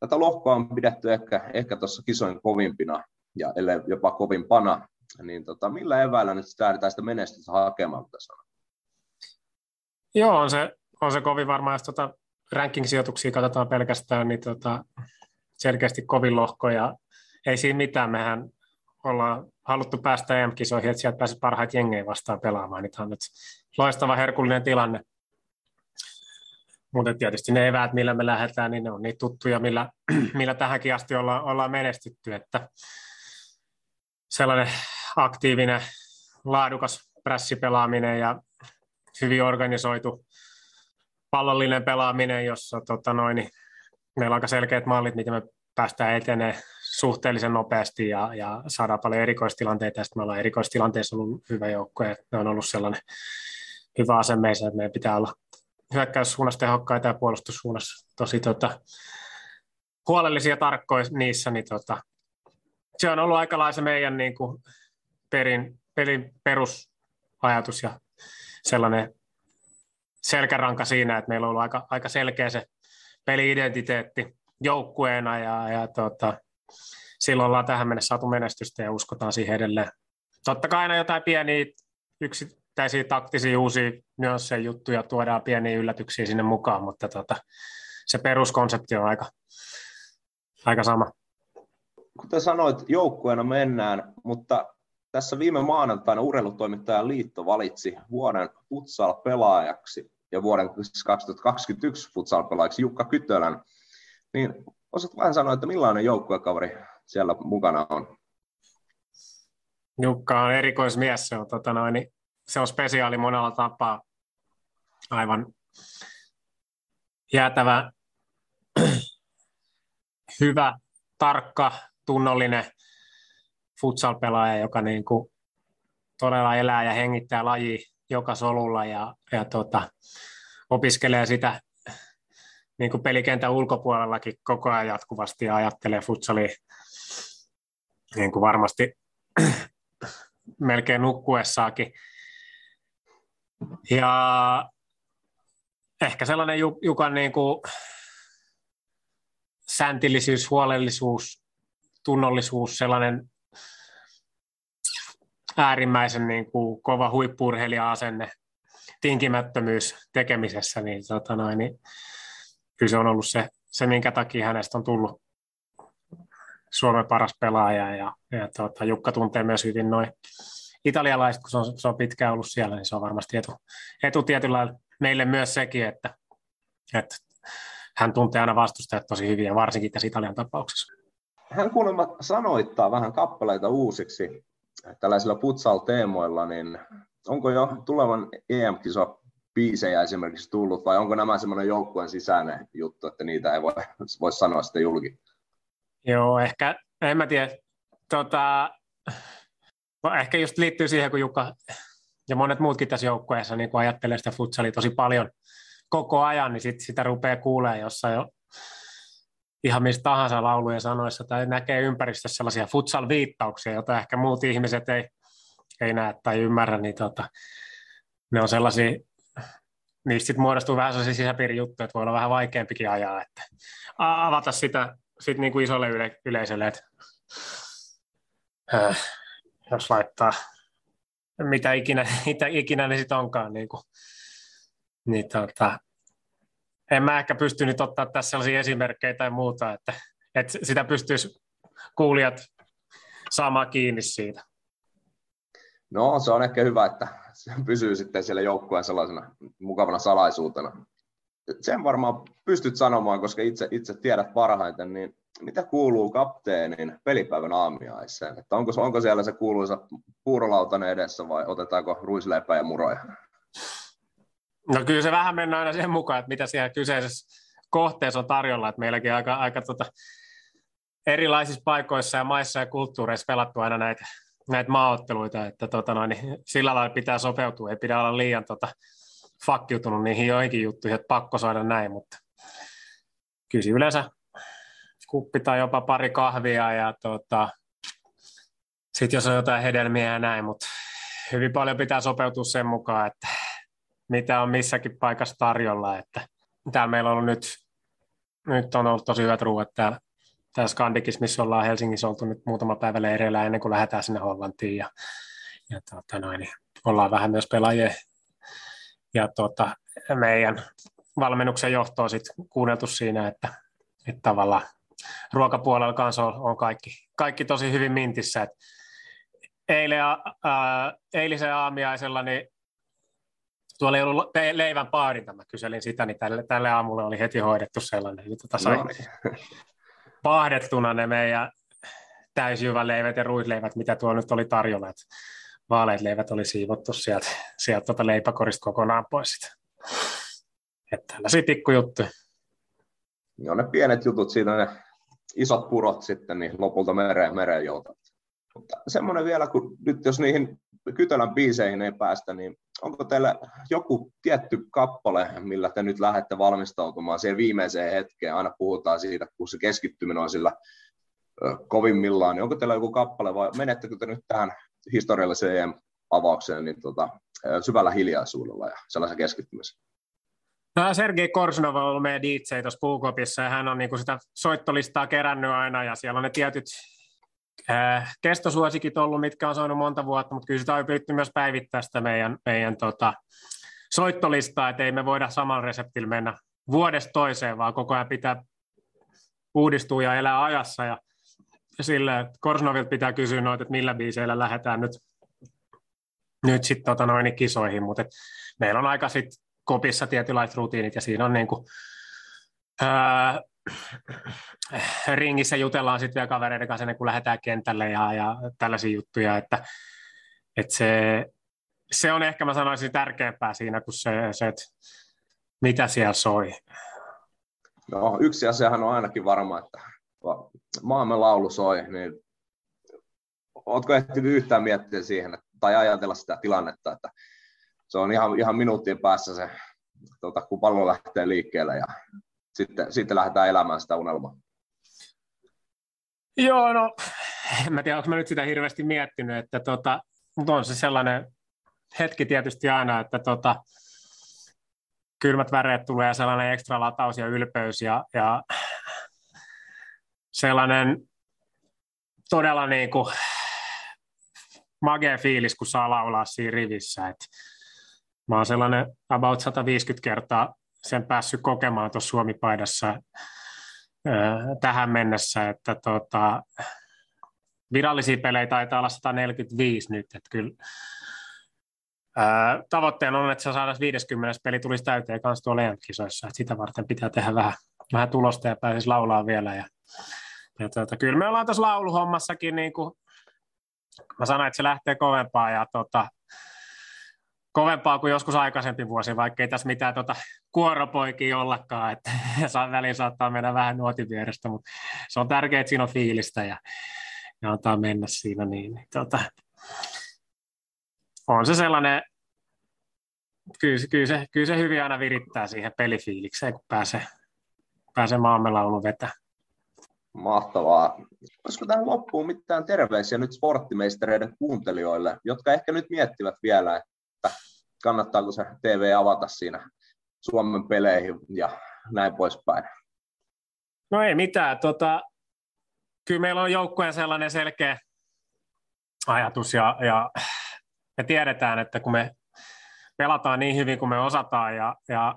tätä lohkoa on pidetty ehkä, ehkä tuossa kisoin kovimpina ja ellei jopa kovimpana. Niin tota, millä eväillä nyt lähdetään sitä menestystä hakemaan, mitä Joo, on se, on se kovin varmaan, jos tota ranking-sijoituksia katsotaan pelkästään, niin tota, selkeästi kovin lohko ja ei siinä mitään. Mehän ollaan haluttu päästä EM-kisoihin, että sieltä pääsisi parhaita jengejä vastaan pelaamaan. Niin on nyt loistava herkullinen tilanne. Mutta tietysti ne eväät, millä me lähdetään, niin ne on niitä tuttuja, millä, millä tähänkin asti olla, ollaan menestytty. Että sellainen aktiivinen, laadukas prässipelaaminen ja hyvin organisoitu pallollinen pelaaminen, jossa tota noin, niin meillä on aika selkeät mallit, miten me päästään etenee suhteellisen nopeasti ja, ja saadaan paljon erikoistilanteita. Sitten me ollaan erikoistilanteessa ollut hyvä joukko ja ne on ollut sellainen hyvä asemmeisa, että meidän pitää olla hyökkäyssuunnassa tehokkaita ja puolustussuunnassa tosi tota, huolellisia tarkkoja niissä, niin tota, se on ollut aika se meidän niin kuin, perin, pelin perusajatus ja sellainen selkäranka siinä, että meillä on ollut aika, aika selkeä se peli-identiteetti joukkueena ja, ja tota, silloin ollaan tähän mennessä saatu menestystä ja uskotaan siihen edelleen. Totta kai aina jotain pieniä yksittäisiä taktisia uusia nyansseja juttuja tuodaan pieniä yllätyksiä sinne mukaan, mutta tota, se peruskonsepti on aika, aika sama. Kuten sanoit, joukkueena mennään, mutta tässä viime maanantaina urheilutoimittajan liitto valitsi vuoden futsal-pelaajaksi ja vuoden 2021 futsal-pelaajaksi Jukka Kytölän. Niin osaat vähän sanoa, että millainen joukkuekaveri siellä mukana on? Jukka on erikoismies, se on, tota noin, se on spesiaali monella tapaa. Aivan jäätävä, hyvä, tarkka, tunnollinen futsal-pelaaja, joka niin kuin todella elää ja hengittää laji joka solulla ja, ja tota, opiskelee sitä niin kuin pelikentän ulkopuolellakin koko ajan jatkuvasti ja ajattelee futsalia niin kuin varmasti melkein nukkuessaakin. Ja ehkä sellainen Jukan niin kuin säntillisyys, huolellisuus, tunnollisuus, sellainen äärimmäisen niin kuin kova huippurheilija-asenne, tinkimättömyys tekemisessä, niin, tota noin, niin kyllä se on ollut se, se, minkä takia hänestä on tullut Suomen paras pelaaja ja, ja tuota, Jukka tuntee myös hyvin noin italialaiset, kun se on, se on pitkään ollut siellä, niin se on varmasti etu, etu tietyllä meille myös sekin, että, että hän tuntee aina vastustajat tosi hyvin ja varsinkin tässä Italian tapauksessa. Hän kuulemma sanoittaa vähän kappaleita uusiksi tällaisilla futsal-teemoilla, niin onko jo tulevan EM-kiso biisejä esimerkiksi tullut, vai onko nämä semmoinen joukkueen sisäinen juttu, että niitä ei voi, voi sanoa sitten julki? Joo, ehkä, en mä tiedä. Tota, ehkä just liittyy siihen, kun Jukka ja monet muutkin tässä joukkueessa niin ajattelee sitä futsalia tosi paljon koko ajan, niin sit sitä rupeaa kuulemaan jossain jo ihan mistä tahansa laulujen sanoissa, tai näkee ympäristössä sellaisia futsal-viittauksia, joita ehkä muut ihmiset ei, ei näe tai ymmärrä, niin tota, ne on sellaisia, niistä sitten muodostuu vähän sellaisia sisäpiirijuttuja, että voi olla vähän vaikeampikin ajaa, että avata sitä sit niin kuin isolle yle, yleisölle, että äh, jos laittaa mitä ikinä, mitä ikinä ne sitten onkaan, niin, kuin, niin tota, en mä ehkä pystynyt ottaa tässä sellaisia esimerkkejä tai muuta, että, että sitä pystyisi kuulijat saamaan kiinni siitä. No se on ehkä hyvä, että se pysyy sitten siellä joukkueen sellaisena mukavana salaisuutena. Sen varmaan pystyt sanomaan, koska itse, itse tiedät parhaiten, niin mitä kuuluu kapteenin pelipäivän aamiaiseen? Että onko, onko siellä se kuuluisa puurolautanen edessä vai otetaanko ruisleipää ja muroja? No kyllä se vähän mennään aina sen mukaan, että mitä siellä kyseisessä kohteessa on tarjolla. Että meilläkin aika, aika tota, erilaisissa paikoissa ja maissa ja kulttuureissa pelattu aina näitä, näitä maaotteluita, että tota noin, niin sillä lailla pitää sopeutua, ei pidä olla liian tota, fakkiutunut niihin joihinkin juttuihin, että pakko saada näin, mutta kyllä yleensä kuppi tai jopa pari kahvia ja tota, sitten jos on jotain hedelmiä ja näin, mutta hyvin paljon pitää sopeutua sen mukaan, että mitä on missäkin paikassa tarjolla. Että täällä meillä on ollut nyt, nyt on ollut tosi hyvät ruuat täällä, täällä Skandikissa, missä ollaan Helsingissä oltu nyt muutama päivä leireillä ennen kuin lähdetään sinne Hollantiin. Ja, ja tota noin, niin ollaan vähän myös pelaajia ja tota, meidän valmennuksen johtoa sit kuunneltu siinä, että, että tavallaan ruokapuolella kanssa on, on kaikki, kaikki tosi hyvin mintissä. Et eilen, ää, eilisen aamiaisella niin tuolla ei ollut leivän paarinta, mä kyselin sitä, niin tälle, tälle aamulle oli heti hoidettu sellainen. Niin tota sai no paahdettuna ne meidän täysjyväleivät ja ruisleivät, mitä tuolla nyt oli tarjolla. Että vaaleat leivät oli siivottu sieltä, sieltä tuota leipäkorista kokonaan pois. Että tällaisia pikkujuttuja. Joo, ne pienet jutut siitä, ne isot purot sitten, niin lopulta mereen, mereen joutat. Mutta semmoinen vielä, kun nyt jos niihin Kytölän biiseihin ei päästä, niin onko teillä joku tietty kappale, millä te nyt lähdette valmistautumaan siihen viimeiseen hetkeen? Aina puhutaan siitä, kun se keskittyminen on sillä kovimmillaan. Niin onko teillä joku kappale vai menettekö te nyt tähän historialliseen EM-avaukseen niin tota, syvällä hiljaisuudella ja sellaisen keskittymiseen? No, Sergei Korsunov on ollut meidän DJ tuossa Puukopissa ja hän on niinku sitä soittolistaa kerännyt aina ja siellä on ne tietyt äh, kestosuosikit ollut, mitkä on saanut monta vuotta, mutta kyllä sitä on pyritty myös päivittää sitä meidän, meidän tota, soittolistaa, että ei me voida samalla reseptillä mennä vuodesta toiseen, vaan koko ajan pitää uudistua ja elää ajassa ja sille, että Korsnovilta pitää kysyä noita, että millä biiseillä lähdetään nyt, nyt sitten tota noin kisoihin, mutta meillä on aika sitten kopissa tietynlaiset rutiinit ja siinä on niin kuin, ää, ringissä jutellaan sitten vielä kavereiden kanssa kuin lähdetään kentälle ja, ja tällaisia juttuja, että, että se, se on ehkä mä sanoisin tärkeämpää siinä kuin se, se että mitä siellä soi. No yksi asiahan on ainakin varma, että maamme laulu soi, niin oletko ehtinyt yhtään miettiä siihen, tai ajatella sitä tilannetta, että se on ihan, ihan minuuttien päässä se, tota, kun pallo lähtee liikkeelle ja sitten, sitten lähdetään elämään sitä unelmaa. Joo, no en mä tiedä, onko mä nyt sitä hirveästi miettinyt, että tota, mutta on se sellainen hetki tietysti aina, että tota, kylmät väreet tulee sellainen ekstra lataus ja ylpeys ja, ja sellainen todella niin kuin magea fiilis, kun saa laulaa siinä rivissä. että Mä oon sellainen about 150 kertaa sen päässyt kokemaan tuossa Suomi-paidassa tähän mennessä, että tota, virallisia pelejä taitaa olla 145 nyt, että kyllä ää, tavoitteena on, että se saadaan 50 peli tulisi täyteen kanssa tuolla EM-kisoissa, että sitä varten pitää tehdä vähän, vähän tulosta ja pääsisi laulaa vielä ja, ja tota, kyllä me ollaan tuossa lauluhommassakin niin kuin, mä sanoin, että se lähtee kovempaa ja tota, kovempaa kuin joskus aikaisempi vuosi, vaikka ei tässä mitään tuota kuoropoikia ollakaan, että väliin saattaa mennä vähän nuotin vierestä, mutta se on tärkeää, että siinä on fiilistä ja, ja antaa mennä siinä. Niin, tota, on se sellainen kyllä, kyllä, se, kyllä se hyvin aina virittää siihen pelifiilikseen, kun pääsee, pääsee maamme laulun vetää. Mahtavaa. Olisiko tähän loppuun mitään terveisiä nyt sporttimeistereiden kuuntelijoille, jotka ehkä nyt miettivät vielä, että kannattaako se TV avata siinä Suomen peleihin ja näin poispäin? No ei mitään. Tota, kyllä meillä on joukkueen sellainen selkeä ajatus ja, ja me tiedetään, että kun me pelataan niin hyvin kuin me osataan ja, ja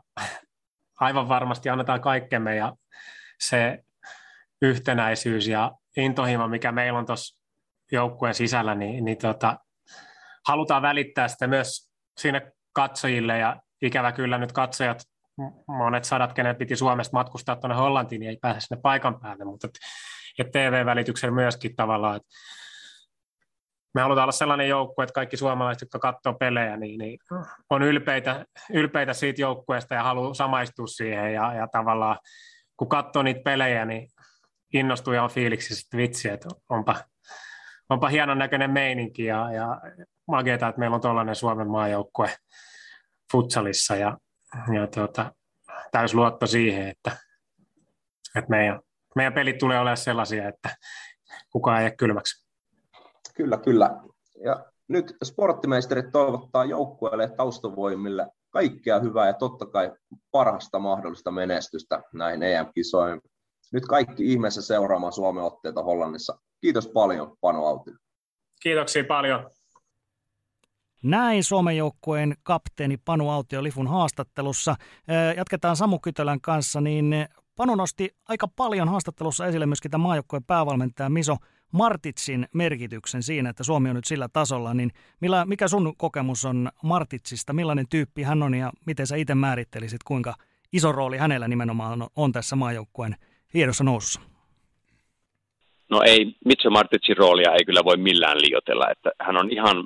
aivan varmasti annetaan kaikkemme ja se yhtenäisyys ja intohimo, mikä meillä on tuossa joukkueen sisällä, niin, niin tota, halutaan välittää sitä myös sinne katsojille ja ikävä kyllä nyt katsojat, monet sadat, kenet piti Suomesta matkustaa tuonne Hollantiin, niin ei pääse sinne paikan päälle, mutta et, ja TV-välityksellä myöskin tavallaan, että me halutaan olla sellainen joukkue, että kaikki suomalaiset, jotka katsoo pelejä, niin, niin on ylpeitä, ylpeitä siitä joukkueesta ja haluaa samaistua siihen ja, ja tavallaan kun katsoo niitä pelejä, niin innostuu ja on fiiliksi sitten vitsi, että onpa, onpa hienon näköinen meininki ja, ja mageeta, että meillä on tuollainen Suomen maajoukkue futsalissa ja, ja tuota, täys luotto siihen, että, että meidän, meidän pelit tulee olemaan sellaisia, että kukaan ei jää kylmäksi. Kyllä, kyllä. Ja nyt sporttimeisterit toivottaa joukkueelle ja taustavoimille kaikkea hyvää ja totta kai parasta mahdollista menestystä näihin EM-kisoihin. Nyt kaikki ihmeessä seuraamaan Suomen otteita Hollannissa. Kiitos paljon, Pano Autio. Kiitoksia paljon. Näin Suomen joukkueen kapteeni Panu Autio Lifun haastattelussa. Jatketaan Samu Kytölän kanssa, niin Panu nosti aika paljon haastattelussa esille myöskin tämän maajoukkueen päävalmentaja Miso Martitsin merkityksen siinä, että Suomi on nyt sillä tasolla, niin millä, mikä sun kokemus on Martitsista, millainen tyyppi hän on ja miten sä itse määrittelisit, kuinka iso rooli hänellä nimenomaan on, tässä maajoukkueen hienossa nousussa? No ei, Mitso Martitsin roolia ei kyllä voi millään liioitella, että hän on ihan,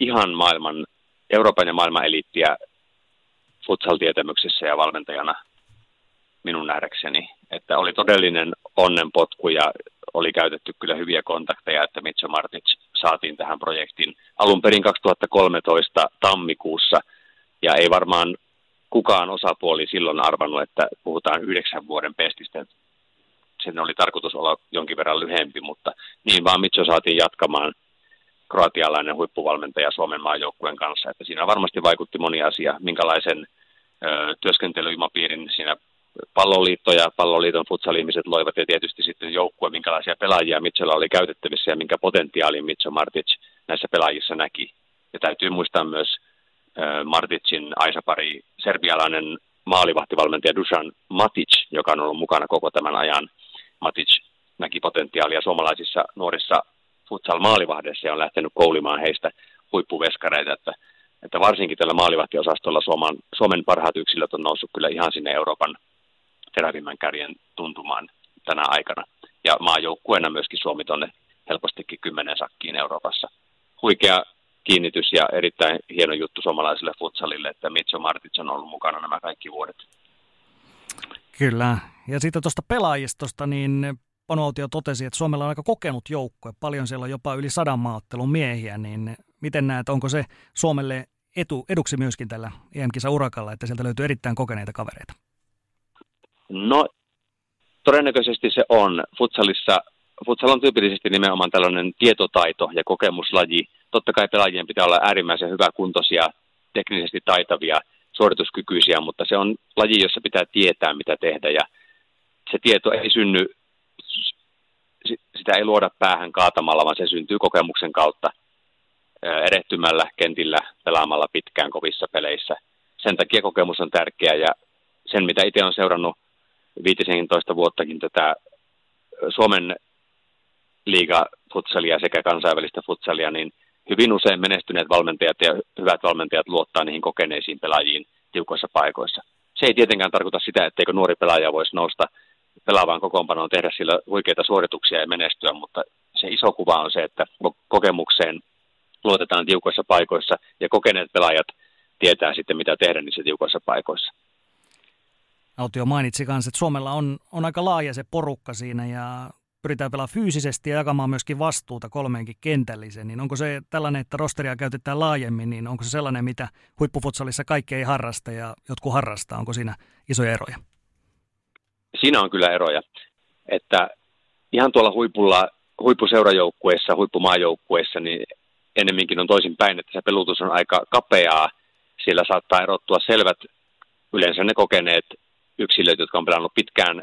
ihan maailman, Euroopan ja maailman eliittiä futsal-tietämyksessä ja valmentajana minun nähdäkseni, että oli todellinen onnenpotku ja oli käytetty kyllä hyviä kontakteja, että Mitso Martic saatiin tähän projektiin alun perin 2013 tammikuussa, ja ei varmaan kukaan osapuoli silloin arvannut, että puhutaan yhdeksän vuoden pestistä. Sen oli tarkoitus olla jonkin verran lyhempi, mutta niin vaan Mitso saatiin jatkamaan kroatialainen huippuvalmentaja Suomen maajoukkueen kanssa. Että siinä varmasti vaikutti moni asia, minkälaisen ö, työskentelyilmapiirin siinä palloliitto ja palloliiton futsal-ihmiset loivat ja tietysti sitten joukkue, minkälaisia pelaajia Mitchell oli käytettävissä ja minkä potentiaalin Mitchell Martic näissä pelaajissa näki. Ja täytyy muistaa myös äh, Marticin aisapari serbialainen maalivahtivalmentaja Dusan Matic, joka on ollut mukana koko tämän ajan. Matic näki potentiaalia suomalaisissa nuorissa futsal-maalivahdeissa ja on lähtenyt koulimaan heistä huippuveskareita, että, että varsinkin tällä maalivahtiosastolla Suomen, Suomen parhaat yksilöt on noussut kyllä ihan sinne Euroopan terävimmän kärjen tuntumaan tänä aikana. Ja maajoukkueena myöskin Suomi tuonne helpostikin kymmenen sakkiin Euroopassa. Huikea kiinnitys ja erittäin hieno juttu suomalaiselle futsalille, että Mitso Martic on ollut mukana nämä kaikki vuodet. Kyllä. Ja sitten tuosta pelaajistosta, niin Panoutio totesi, että Suomella on aika kokenut joukkue. Paljon siellä on jopa yli sadan maattelun miehiä, niin miten näet, onko se Suomelle etu, eduksi myöskin tällä EM-kisa urakalla, että sieltä löytyy erittäin kokeneita kavereita? No, todennäköisesti se on. Futsalissa, futsal on tyypillisesti nimenomaan tällainen tietotaito ja kokemuslaji. Totta kai pelaajien pitää olla äärimmäisen hyvä kuntoisia, teknisesti taitavia, suorituskykyisiä, mutta se on laji, jossa pitää tietää, mitä tehdä ja se tieto ei synny, sitä ei luoda päähän kaatamalla, vaan se syntyy kokemuksen kautta erehtymällä kentillä, pelaamalla pitkään kovissa peleissä. Sen takia kokemus on tärkeä ja sen, mitä itse on seurannut 15 vuottakin tätä Suomen liiga futsalia sekä kansainvälistä futsalia, niin hyvin usein menestyneet valmentajat ja hyvät valmentajat luottaa niihin kokeneisiin pelaajiin tiukoissa paikoissa. Se ei tietenkään tarkoita sitä, etteikö nuori pelaaja voisi nousta pelaavaan kokoonpanoon, tehdä sillä huikeita suorituksia ja menestyä, mutta se iso kuva on se, että kokemukseen luotetaan tiukoissa paikoissa ja kokeneet pelaajat tietää sitten, mitä tehdä niissä tiukoissa paikoissa. Autio mainitsi kanssa, että Suomella on, on aika laaja se porukka siinä ja pyritään pelaamaan fyysisesti ja jakamaan myöskin vastuuta kolmeenkin kentällisen, niin onko se tällainen, että rosteria käytetään laajemmin, niin onko se sellainen, mitä huippufutsalissa kaikki ei harrasta ja jotkut harrastaa, onko siinä isoja eroja? Siinä on kyllä eroja, että ihan tuolla huipulla, huippuseurajoukkueissa, huippumaajoukkueissa, niin enemminkin on toisinpäin, että se pelutus on aika kapeaa. Siellä saattaa erottua selvät, yleensä ne kokeneet yksilöt, jotka on pelannut pitkään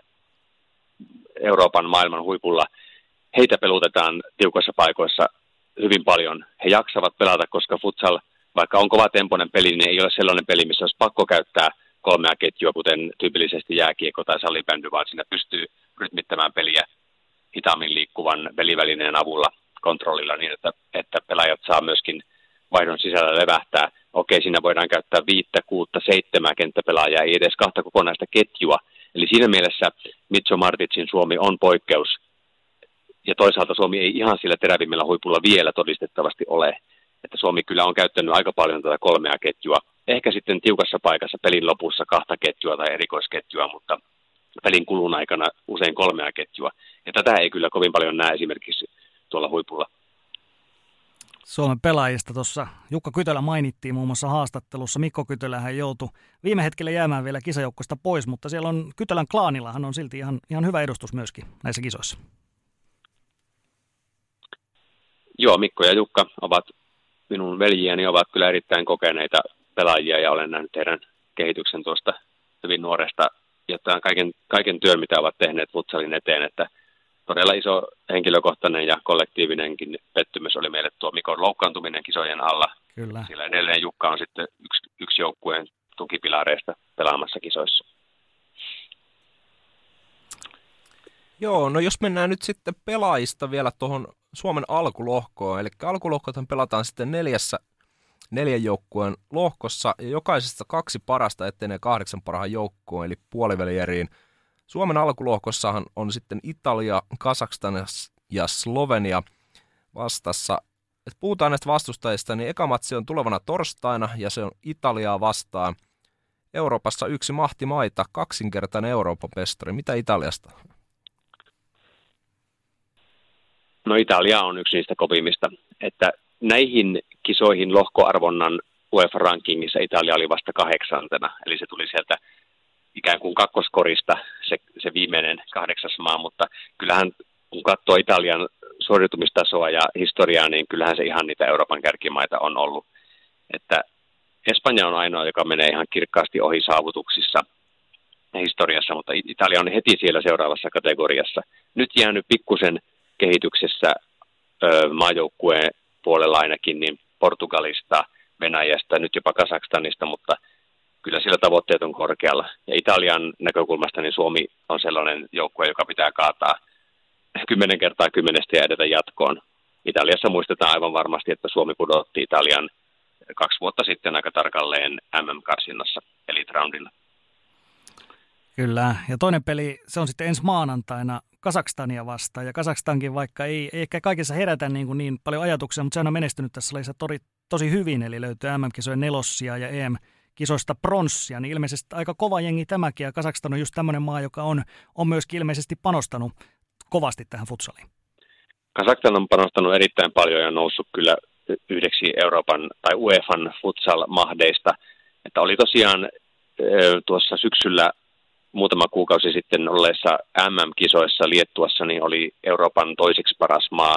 Euroopan maailman huipulla, heitä pelutetaan tiukoissa paikoissa hyvin paljon. He jaksavat pelata, koska futsal, vaikka on kova tempoinen peli, niin ei ole sellainen peli, missä olisi pakko käyttää kolmea ketjua, kuten tyypillisesti jääkiekko tai salibändy, vaan siinä pystyy rytmittämään peliä hitaammin liikkuvan pelivälineen avulla kontrollilla niin, että, että pelaajat saa myöskin vaihdon sisällä levähtää. Okei, siinä voidaan käyttää viittä, kuutta, seitsemää kenttäpelaajaa, ei edes kahta kokonaista ketjua. Eli siinä mielessä Mitso Martitsin Suomi on poikkeus. Ja toisaalta Suomi ei ihan sillä terävimmällä huipulla vielä todistettavasti ole. Että Suomi kyllä on käyttänyt aika paljon tätä kolmea ketjua. Ehkä sitten tiukassa paikassa pelin lopussa kahta ketjua tai erikoisketjua, mutta pelin kulun aikana usein kolmea ketjua. Ja tätä ei kyllä kovin paljon näe esimerkiksi tuolla huipulla. Suomen pelaajista tuossa Jukka Kytölä mainittiin muun muassa haastattelussa. Mikko Kytölähän joutui viime hetkellä jäämään vielä kisajoukkosta pois, mutta siellä on Kytölän klaanillahan on silti ihan, ihan hyvä edustus myöskin näissä kisoissa. Joo, Mikko ja Jukka ovat minun veljiäni, ovat kyllä erittäin kokeneita pelaajia ja olen nähnyt heidän kehityksen tuosta hyvin nuoresta ja kaiken, kaiken työn, mitä ovat tehneet futsalin eteen, että – todella iso henkilökohtainen ja kollektiivinenkin pettymys oli meille tuo Mikon loukkaantuminen kisojen alla. Kyllä. Sillä edelleen Jukka on sitten yksi, yksi joukkueen tukipilareista pelaamassa kisoissa. Joo, no jos mennään nyt sitten pelaajista vielä tuohon Suomen alkulohkoon, eli alkulohkothan pelataan sitten neljässä neljän joukkueen lohkossa, ja jokaisesta kaksi parasta etenee kahdeksan parhaan joukkoon, eli puolivälieriin – Suomen alkulohkossahan on sitten Italia, Kazakstan ja Slovenia vastassa. Et puhutaan näistä vastustajista, niin eka matsi on tulevana torstaina ja se on Italiaa vastaan. Euroopassa yksi mahtimaita, kaksinkertainen Euroopan pestari. Mitä Italiasta? No Italia on yksi niistä kovimmista, että näihin kisoihin lohkoarvonnan UEFA-rankingissa Italia oli vasta kahdeksantena, eli se tuli sieltä ikään kuin kakkoskorista se, se viimeinen kahdeksas maa, mutta kyllähän kun katsoo Italian suoritumistasoa ja historiaa, niin kyllähän se ihan niitä Euroopan kärkimaita on ollut. Että Espanja on ainoa, joka menee ihan kirkkaasti ohi saavutuksissa historiassa, mutta Italia on heti siellä seuraavassa kategoriassa. Nyt jäänyt pikkusen kehityksessä maajoukkueen puolella ainakin niin Portugalista, Venäjästä, nyt jopa Kasakstanista, mutta – kyllä siellä tavoitteet on korkealla. Ja Italian näkökulmasta niin Suomi on sellainen joukkue, joka pitää kaataa kymmenen kertaa kymmenestä ja edetä jatkoon. Italiassa muistetaan aivan varmasti, että Suomi pudotti Italian kaksi vuotta sitten aika tarkalleen MM-karsinnassa, eli roundilla. Kyllä, ja toinen peli, se on sitten ensi maanantaina Kasakstania vastaan, ja Kasakstankin vaikka ei, ei ehkä kaikessa herätä niin, kuin niin paljon ajatuksia, mutta sehän on menestynyt tässä lajissa tosi, tosi hyvin, eli löytyy MM-kisojen nelossia ja EM kisoista pronssia, niin ilmeisesti aika kova jengi tämäkin, ja Kazakstan on just tämmöinen maa, joka on, on myöskin ilmeisesti panostanut kovasti tähän futsaliin. Kazakstan on panostanut erittäin paljon ja noussut kyllä yhdeksi Euroopan tai UEFan futsal-mahdeista. Että oli tosiaan tuossa syksyllä muutama kuukausi sitten olleessa MM-kisoissa Liettuassa, niin oli Euroopan toiseksi paras maa.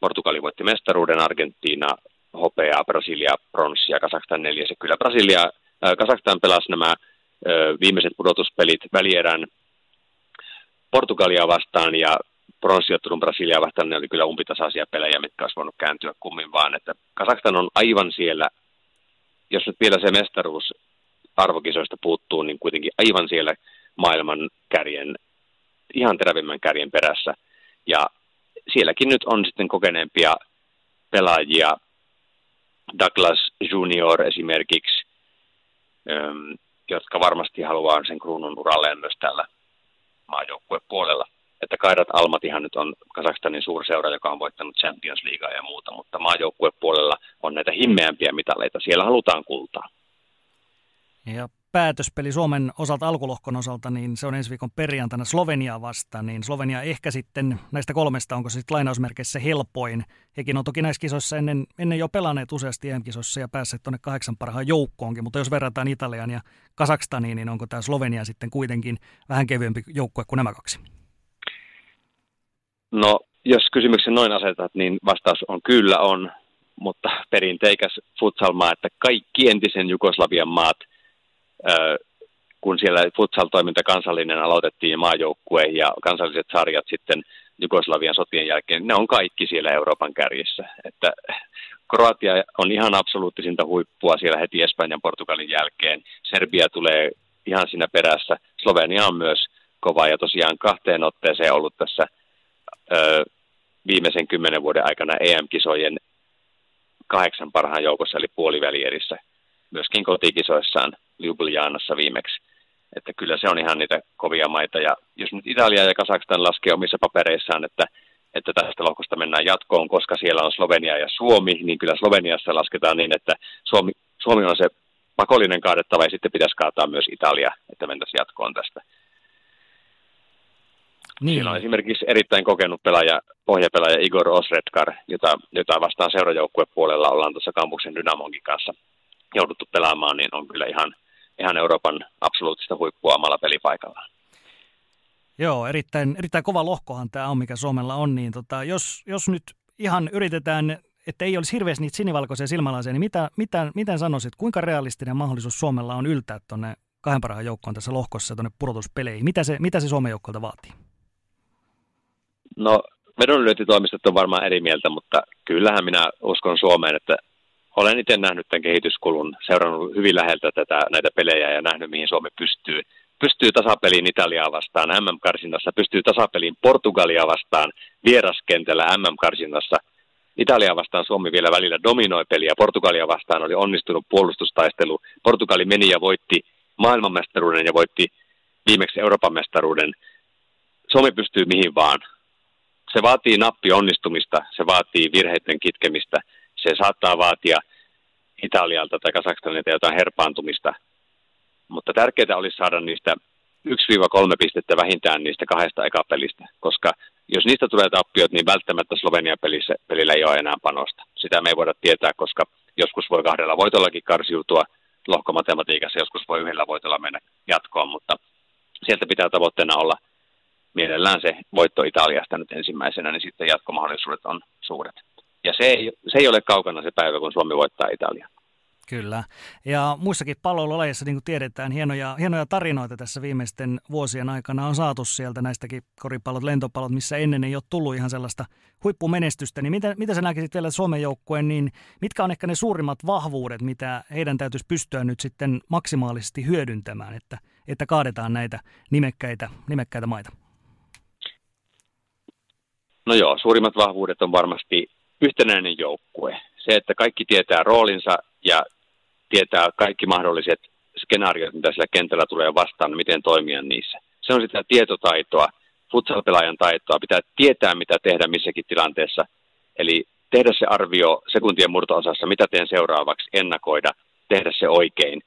Portugali voitti mestaruuden, Argentiina hopeaa, Brasilia pronssia, Kazakstan neljäs. Kyllä Brasilia Kazakstan pelasi nämä viimeiset pudotuspelit välierän Portugalia vastaan ja pronssiottelun Brasilia vastaan ne oli kyllä umpitasaisia pelejä, mitkä olisi voinut kääntyä kummin vaan. Että Kazakstan on aivan siellä, jos nyt vielä se mestaruus arvokisoista puuttuu, niin kuitenkin aivan siellä maailman kärjen, ihan terävimmän kärjen perässä. Ja sielläkin nyt on sitten kokeneempia pelaajia, Douglas Junior esimerkiksi, jotka varmasti haluaa sen kruunun uralleen myös tällä maajoukkuepuolella. Että Kairat Almatihan nyt on Kazakstanin suurseura, joka on voittanut Champions Leaguea ja muuta, mutta maajoukkuepuolella on näitä himmeämpiä mitaleita. Siellä halutaan kultaa. Ja päätöspeli Suomen osalta alkulohkon osalta, niin se on ensi viikon perjantaina Slovenia vastaan, niin Slovenia ehkä sitten näistä kolmesta, onko se sitten lainausmerkeissä helpoin. Hekin on toki näissä kisoissa ennen, ennen jo pelanneet useasti EM-kisoissa ja päässeet tuonne kahdeksan parhaan joukkoonkin, mutta jos verrataan Italian ja Kasakstaniin, niin onko tämä Slovenia sitten kuitenkin vähän kevyempi joukkue kuin nämä kaksi? No, jos kysymyksen noin asetat, niin vastaus on kyllä on, mutta perinteikäs futsalmaa, että kaikki entisen Jugoslavian maat – kun siellä futsal-toiminta kansallinen aloitettiin ja maajoukkue ja kansalliset sarjat sitten Jugoslavian sotien jälkeen, ne on kaikki siellä Euroopan kärjessä. Että Kroatia on ihan absoluuttisinta huippua siellä heti Espanjan Portugalin jälkeen. Serbia tulee ihan siinä perässä. Slovenia on myös kova ja tosiaan kahteen otteeseen ollut tässä ö, viimeisen kymmenen vuoden aikana EM-kisojen kahdeksan parhaan joukossa eli puolivälierissä myöskin kotikisoissaan Ljubljanassa viimeksi. Että kyllä se on ihan niitä kovia maita. Ja jos nyt Italia ja Kazakstan laskee omissa papereissaan, että, että tästä lohkosta mennään jatkoon, koska siellä on Slovenia ja Suomi, niin kyllä Sloveniassa lasketaan niin, että Suomi, Suomi on se pakollinen kaadettava ja sitten pitäisi kaataa myös Italia, että mentäisiin jatkoon tästä. Niin. Siellä on esimerkiksi erittäin kokenut pelaaja, pohjapelaaja Igor Osredkar, jota, jota vastaan seurajoukkuepuolella ollaan tuossa kampuksen Dynamonkin kanssa jouduttu pelaamaan, niin on kyllä ihan, ihan Euroopan absoluuttista huippua omalla pelipaikallaan. Joo, erittäin, erittäin kova lohkohan tämä on, mikä Suomella on. Niin tota, jos, jos nyt ihan yritetään, että ei olisi hirveästi niitä sinivalkoisia silmälaisia, niin mitä, mitä, miten sanoisit, kuinka realistinen mahdollisuus Suomella on yltää tuonne kahden parhaan joukkoon tässä lohkossa tuonne pudotuspeleihin? Mitä se, mitä se Suomen joukkolta vaatii? No, vedonlyöntitoimistot on varmaan eri mieltä, mutta kyllähän minä uskon Suomeen, että olen itse nähnyt tämän kehityskulun, seurannut hyvin läheltä tätä, näitä pelejä ja nähnyt, mihin Suomi pystyy. Pystyy tasapeliin Italiaa vastaan MM-karsinnassa, pystyy tasapeliin Portugalia vastaan vieraskentällä MM-karsinnassa. Italia vastaan Suomi vielä välillä dominoi peliä, Portugalia vastaan oli onnistunut puolustustaistelu. Portugali meni ja voitti maailmanmestaruuden ja voitti viimeksi Euroopan mestaruuden. Suomi pystyy mihin vaan. Se vaatii nappi onnistumista, se vaatii virheiden kitkemistä – se saattaa vaatia Italialta tai Kazakstanilta jotain herpaantumista, mutta tärkeää olisi saada niistä 1-3 pistettä vähintään niistä kahdesta ekapelistä, koska jos niistä tulee tappiot, niin välttämättä Slovenia pelissä, pelillä ei ole enää panosta. Sitä me ei voida tietää, koska joskus voi kahdella voitollakin karsiutua lohkomatematiikassa, joskus voi yhdellä voitolla mennä jatkoon, mutta sieltä pitää tavoitteena olla mielellään se voitto Italiasta nyt ensimmäisenä, niin sitten jatkomahdollisuudet on suuret. Ja se ei, se ei ole kaukana se päivä, kun Suomi voittaa Italia. Kyllä. Ja muissakin palloilulajeissa, niin kuin tiedetään, hienoja, hienoja tarinoita tässä viimeisten vuosien aikana on saatu sieltä näistäkin koripallot, lentopallot, missä ennen ei ole tullut ihan sellaista huippumenestystä. Niin mitä, mitä sä näkisit vielä Suomen joukkueen, niin mitkä on ehkä ne suurimmat vahvuudet, mitä heidän täytyisi pystyä nyt sitten maksimaalisesti hyödyntämään, että, että kaadetaan näitä nimekkäitä, nimekkäitä maita? No joo, suurimmat vahvuudet on varmasti yhtenäinen joukkue. Se, että kaikki tietää roolinsa ja tietää kaikki mahdolliset skenaariot, mitä siellä kentällä tulee vastaan, miten toimia niissä. Se on sitä tietotaitoa, futsal-pelaajan taitoa, pitää tietää, mitä tehdä missäkin tilanteessa. Eli tehdä se arvio sekuntien murto-osassa, mitä teen seuraavaksi, ennakoida, tehdä se oikein.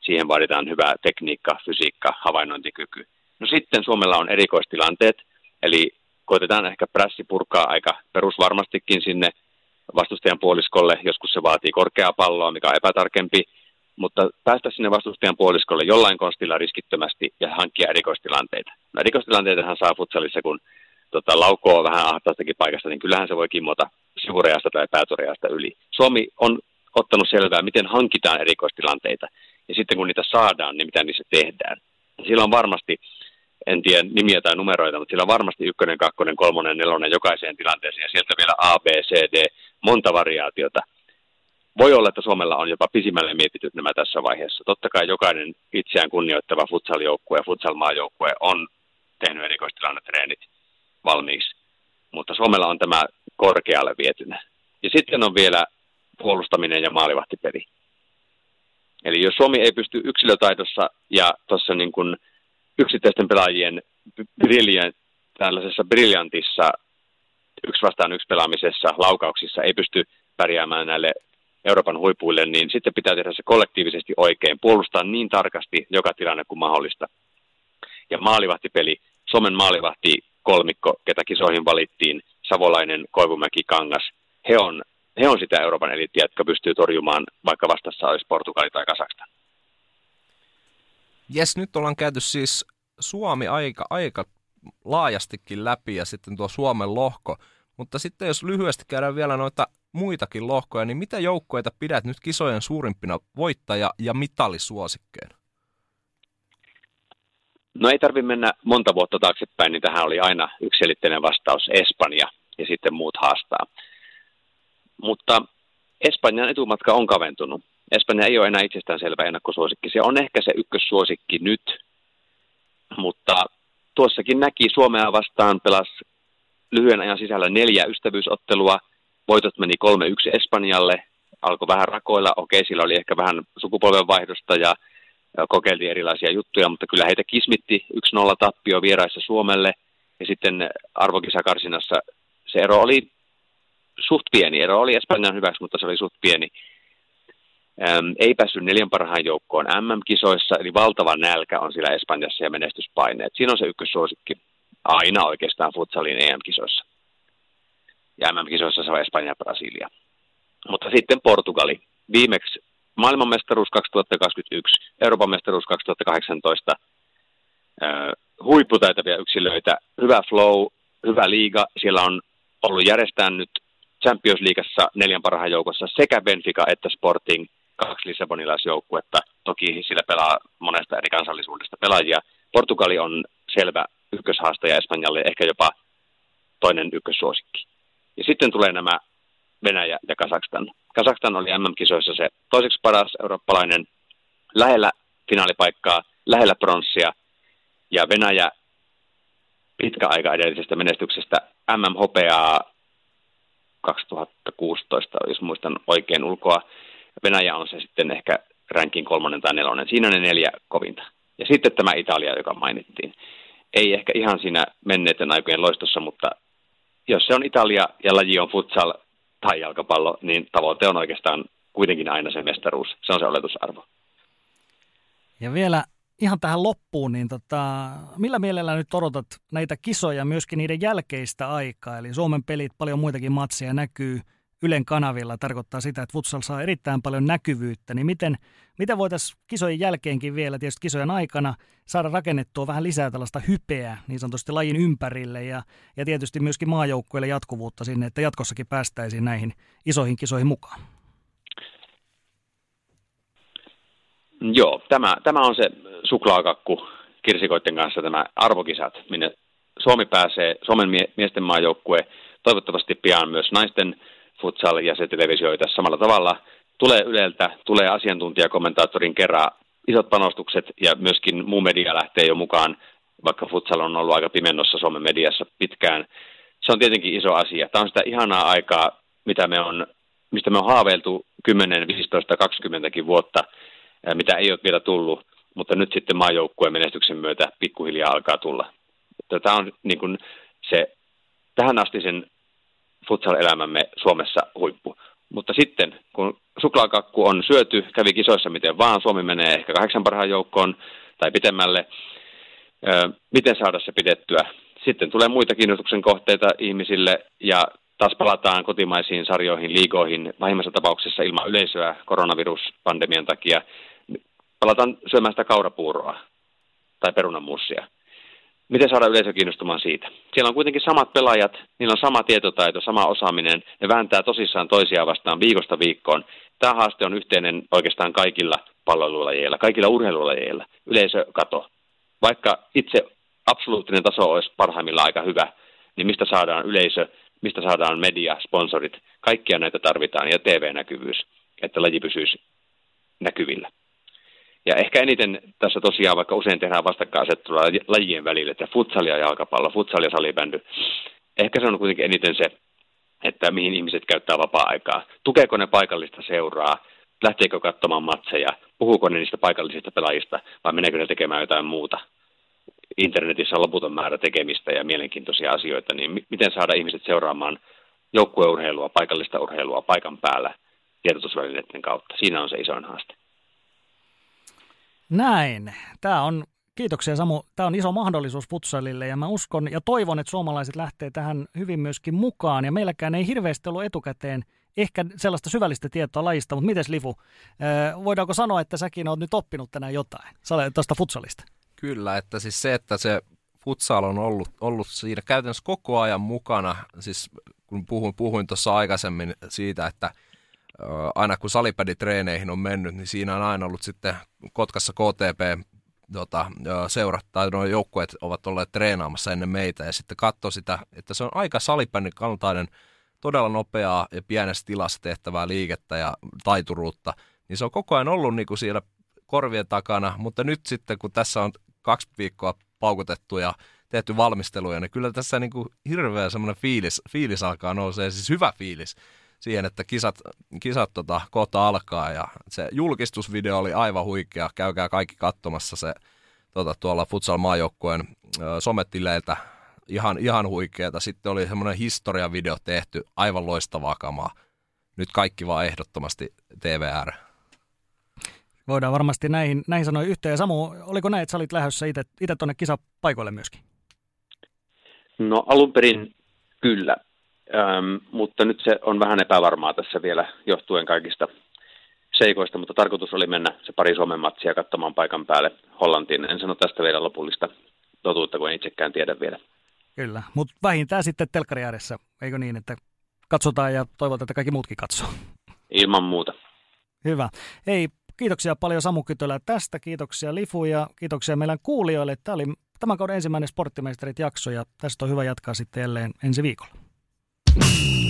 Siihen vaaditaan hyvää tekniikka, fysiikka, havainnointikyky. No sitten Suomella on erikoistilanteet, eli koitetaan ehkä prässi purkaa aika perusvarmastikin sinne vastustajan puoliskolle. Joskus se vaatii korkeaa palloa, mikä on epätarkempi, mutta päästä sinne vastustajan puoliskolle jollain konstilla riskittömästi ja hankkia erikoistilanteita. No erikoistilanteitahan saa futsalissa, kun tota, laukoo vähän ahtaastakin paikasta, niin kyllähän se voi kimmota sivureasta tai päätoreasta yli. Suomi on ottanut selvää, miten hankitaan erikoistilanteita, ja sitten kun niitä saadaan, niin mitä niissä tehdään. Sillä on varmasti en tiedä nimiä tai numeroita, mutta sillä on varmasti ykkönen, kakkonen, kolmonen, nelonen jokaiseen tilanteeseen ja sieltä vielä A, B, C, D, monta variaatiota. Voi olla, että Suomella on jopa pisimmälle mietityt nämä tässä vaiheessa. Totta kai jokainen itseään kunnioittava futsaljoukkue ja futsalmaajoukkue on tehnyt erikoistilannetreenit valmiiksi, mutta Suomella on tämä korkealle vietynä. Ja sitten on vielä puolustaminen ja maalivahtipeli. Eli jos Suomi ei pysty yksilötaidossa ja tuossa niin kuin yksittäisten pelaajien brilliant, tällaisessa briljantissa yksi vastaan yksi pelaamisessa, laukauksissa ei pysty pärjäämään näille Euroopan huipuille, niin sitten pitää tehdä se kollektiivisesti oikein, puolustaa niin tarkasti joka tilanne kuin mahdollista. Ja maalivahtipeli, Suomen maalivahti kolmikko, ketä kisoihin valittiin, Savolainen, Koivumäki, Kangas, he on, he on sitä Euroopan eliittiä, jotka pystyy torjumaan, vaikka vastassa olisi Portugali tai Kasakstan. Jes, nyt ollaan käyty siis Suomi aika, aika laajastikin läpi ja sitten tuo Suomen lohko. Mutta sitten jos lyhyesti käydään vielä noita muitakin lohkoja, niin mitä joukkoita pidät nyt kisojen suurimpina voittaja- ja mitallisuosikkeina? No ei tarvitse mennä monta vuotta taaksepäin, niin tähän oli aina yksiselitteinen vastaus Espanja ja sitten muut haastaa. Mutta Espanjan etumatka on kaventunut. Espanja ei ole enää itsestäänselvä ennakkosuosikki. Se on ehkä se ykkössuosikki nyt, mutta tuossakin näki Suomea vastaan pelas lyhyen ajan sisällä neljä ystävyysottelua. Voitot meni 3-1 Espanjalle, alkoi vähän rakoilla. Okei, sillä oli ehkä vähän sukupolvenvaihdosta ja kokeiltiin erilaisia juttuja, mutta kyllä heitä kismitti 1-0 tappio vieraissa Suomelle. Ja sitten arvokisakarsinassa se ero oli suht pieni. Ero oli Espanjan hyväksi, mutta se oli suht pieni. Äm, ei päässyt neljän parhaan joukkoon MM-kisoissa, eli valtava nälkä on siellä Espanjassa ja menestyspaineet. Siinä on se ykkössuosikki aina oikeastaan futsalin EM-kisoissa. Ja MM-kisoissa se on Espanja ja Brasilia. Mutta sitten Portugali. Viimeksi maailmanmestaruus 2021, Euroopan mestaruus 2018, äh, huipputaitavia yksilöitä, hyvä flow, hyvä liiga. Siellä on ollut järjestää nyt Champions Leagueassa neljän parhaan joukossa sekä Benfica että Sporting – kaksi Lissabonilaisjoukkuetta. Toki sillä pelaa monesta eri kansallisuudesta pelaajia. Portugali on selvä ykköshaastaja Espanjalle, ehkä jopa toinen ykkössuosikki. Ja sitten tulee nämä Venäjä ja Kasakstan. Kasakstan oli MM-kisoissa se toiseksi paras eurooppalainen lähellä finaalipaikkaa, lähellä pronssia, ja Venäjä pitkä aika edellisestä menestyksestä MM-hopeaa 2016, jos muistan oikein ulkoa, Venäjä on se sitten ehkä rankin kolmonen tai nelonen. Siinä on ne neljä kovinta. Ja sitten tämä Italia, joka mainittiin. Ei ehkä ihan siinä menneiden aikojen loistossa, mutta jos se on Italia ja laji on futsal tai jalkapallo, niin tavoite on oikeastaan kuitenkin aina se mestaruus. Se on se oletusarvo. Ja vielä ihan tähän loppuun, niin tota, millä mielellä nyt odotat näitä kisoja myöskin niiden jälkeistä aikaa? Eli Suomen pelit, paljon muitakin matseja näkyy – Ylen kanavilla tarkoittaa sitä, että futsal saa erittäin paljon näkyvyyttä, niin miten, miten voitaisiin kisojen jälkeenkin vielä, tietysti kisojen aikana, saada rakennettua vähän lisää tällaista hypeä niin sanotusti lajin ympärille ja, ja tietysti myöskin maajoukkueille jatkuvuutta sinne, että jatkossakin päästäisiin näihin isoihin kisoihin mukaan? Joo, tämä, tämä on se suklaakakku kirsikoiden kanssa tämä arvokisat, minne Suomi pääsee, Suomen miesten maajoukkue, toivottavasti pian myös naisten futsal ja se televisioita samalla tavalla. Tulee Yleltä, tulee asiantuntijakommentaattorin kerran isot panostukset ja myöskin muu media lähtee jo mukaan, vaikka futsal on ollut aika pimennossa Suomen mediassa pitkään. Se on tietenkin iso asia. Tämä on sitä ihanaa aikaa, mitä me on, mistä me on haaveiltu 10, 15, 20 vuotta, mitä ei ole vielä tullut, mutta nyt sitten maajoukkueen menestyksen myötä pikkuhiljaa alkaa tulla. Tämä on niin kuin se tähän asti sen futsal-elämämme Suomessa huippu. Mutta sitten, kun suklaakakku on syöty, kävi kisoissa miten vaan, Suomi menee ehkä kahdeksan parhaan joukkoon tai pitemmälle, miten saada se pidettyä. Sitten tulee muita kiinnostuksen kohteita ihmisille ja taas palataan kotimaisiin sarjoihin, liigoihin, pahimmassa tapauksessa ilman yleisöä koronaviruspandemian takia. Palataan syömään sitä kaurapuuroa tai perunanmussia miten saada yleisö kiinnostumaan siitä. Siellä on kuitenkin samat pelaajat, niillä on sama tietotaito, sama osaaminen, ne vääntää tosissaan toisiaan vastaan viikosta viikkoon. Tämä haaste on yhteinen oikeastaan kaikilla palloilulajeilla, kaikilla urheilulajeilla. Yleisö kato. Vaikka itse absoluuttinen taso olisi parhaimmillaan aika hyvä, niin mistä saadaan yleisö, mistä saadaan media, sponsorit, kaikkia näitä tarvitaan ja TV-näkyvyys, että laji pysyisi näkyvillä. Ja ehkä eniten tässä tosiaan, vaikka usein tehdään vastakkainasettelua lajien välillä, että futsal ja jalkapallo, futsal ja salibändy, ehkä se on kuitenkin eniten se, että mihin ihmiset käyttää vapaa-aikaa. Tukeeko ne paikallista seuraa, lähteekö katsomaan matseja, puhuuko ne niistä paikallisista pelaajista vai meneekö ne tekemään jotain muuta. Internetissä on loputon määrä tekemistä ja mielenkiintoisia asioita, niin miten saada ihmiset seuraamaan joukkueurheilua, paikallista urheilua paikan päällä tiedotusvälineiden kautta. Siinä on se isoin haaste. Näin. Tämä on, kiitoksia Samu, tämä on iso mahdollisuus futsalille ja mä uskon ja toivon, että suomalaiset lähtee tähän hyvin myöskin mukaan. Ja meilläkään ei hirveästi ollut etukäteen ehkä sellaista syvällistä tietoa lajista, mutta miten Lifu, voidaanko sanoa, että säkin oot nyt oppinut tänään jotain tuosta futsalista? Kyllä, että siis se, että se futsal on ollut, ollut siinä käytännössä koko ajan mukana, siis kun puhuin, puhuin tuossa aikaisemmin siitä, että aina kun salipäditreeneihin on mennyt, niin siinä on aina ollut sitten Kotkassa KTP tota, seurat tai nuo joukkueet ovat olleet treenaamassa ennen meitä ja sitten katso sitä, että se on aika salipädin kaltainen todella nopeaa ja pienessä tilassa tehtävää liikettä ja taituruutta, niin se on koko ajan ollut niin kuin siellä korvien takana, mutta nyt sitten kun tässä on kaksi viikkoa paukutettu ja tehty valmisteluja, niin kyllä tässä niin kuin hirveä semmoinen fiilis, fiilis alkaa nousee, siis hyvä fiilis siihen, että kisat, kisat tota, kohta alkaa ja se julkistusvideo oli aivan huikea, käykää kaikki katsomassa se tota, tuolla futsal-maajoukkueen sometileiltä, ihan, ihan huikeeta. Sitten oli semmoinen historiavideo tehty, aivan loistavaa kamaa. Nyt kaikki vaan ehdottomasti TVR. Voidaan varmasti näihin, näihin sanoa yhteen. Ja Samu, oliko näin, että sä olit lähdössä itse tuonne kisapaikoille myöskin? No alun perin kyllä, ähm, mutta nyt se on vähän epävarmaa tässä vielä johtuen kaikista seikoista, mutta tarkoitus oli mennä se pari Suomen matsia katsomaan paikan päälle Hollantiin. En sano tästä vielä lopullista totuutta, kun en itsekään tiedä vielä. Kyllä, mutta vähintään sitten telkkari ääressä, eikö niin, että katsotaan ja toivotaan, että kaikki muutkin katsoo. Ilman muuta. Hyvä. Hei, kiitoksia paljon Samu Kytölä tästä, kiitoksia Lifu ja kiitoksia meidän kuulijoille. Tämä oli tämän kauden ensimmäinen Sporttimeisterit jakso ja tästä on hyvä jatkaa sitten jälleen ensi viikolla. Mm.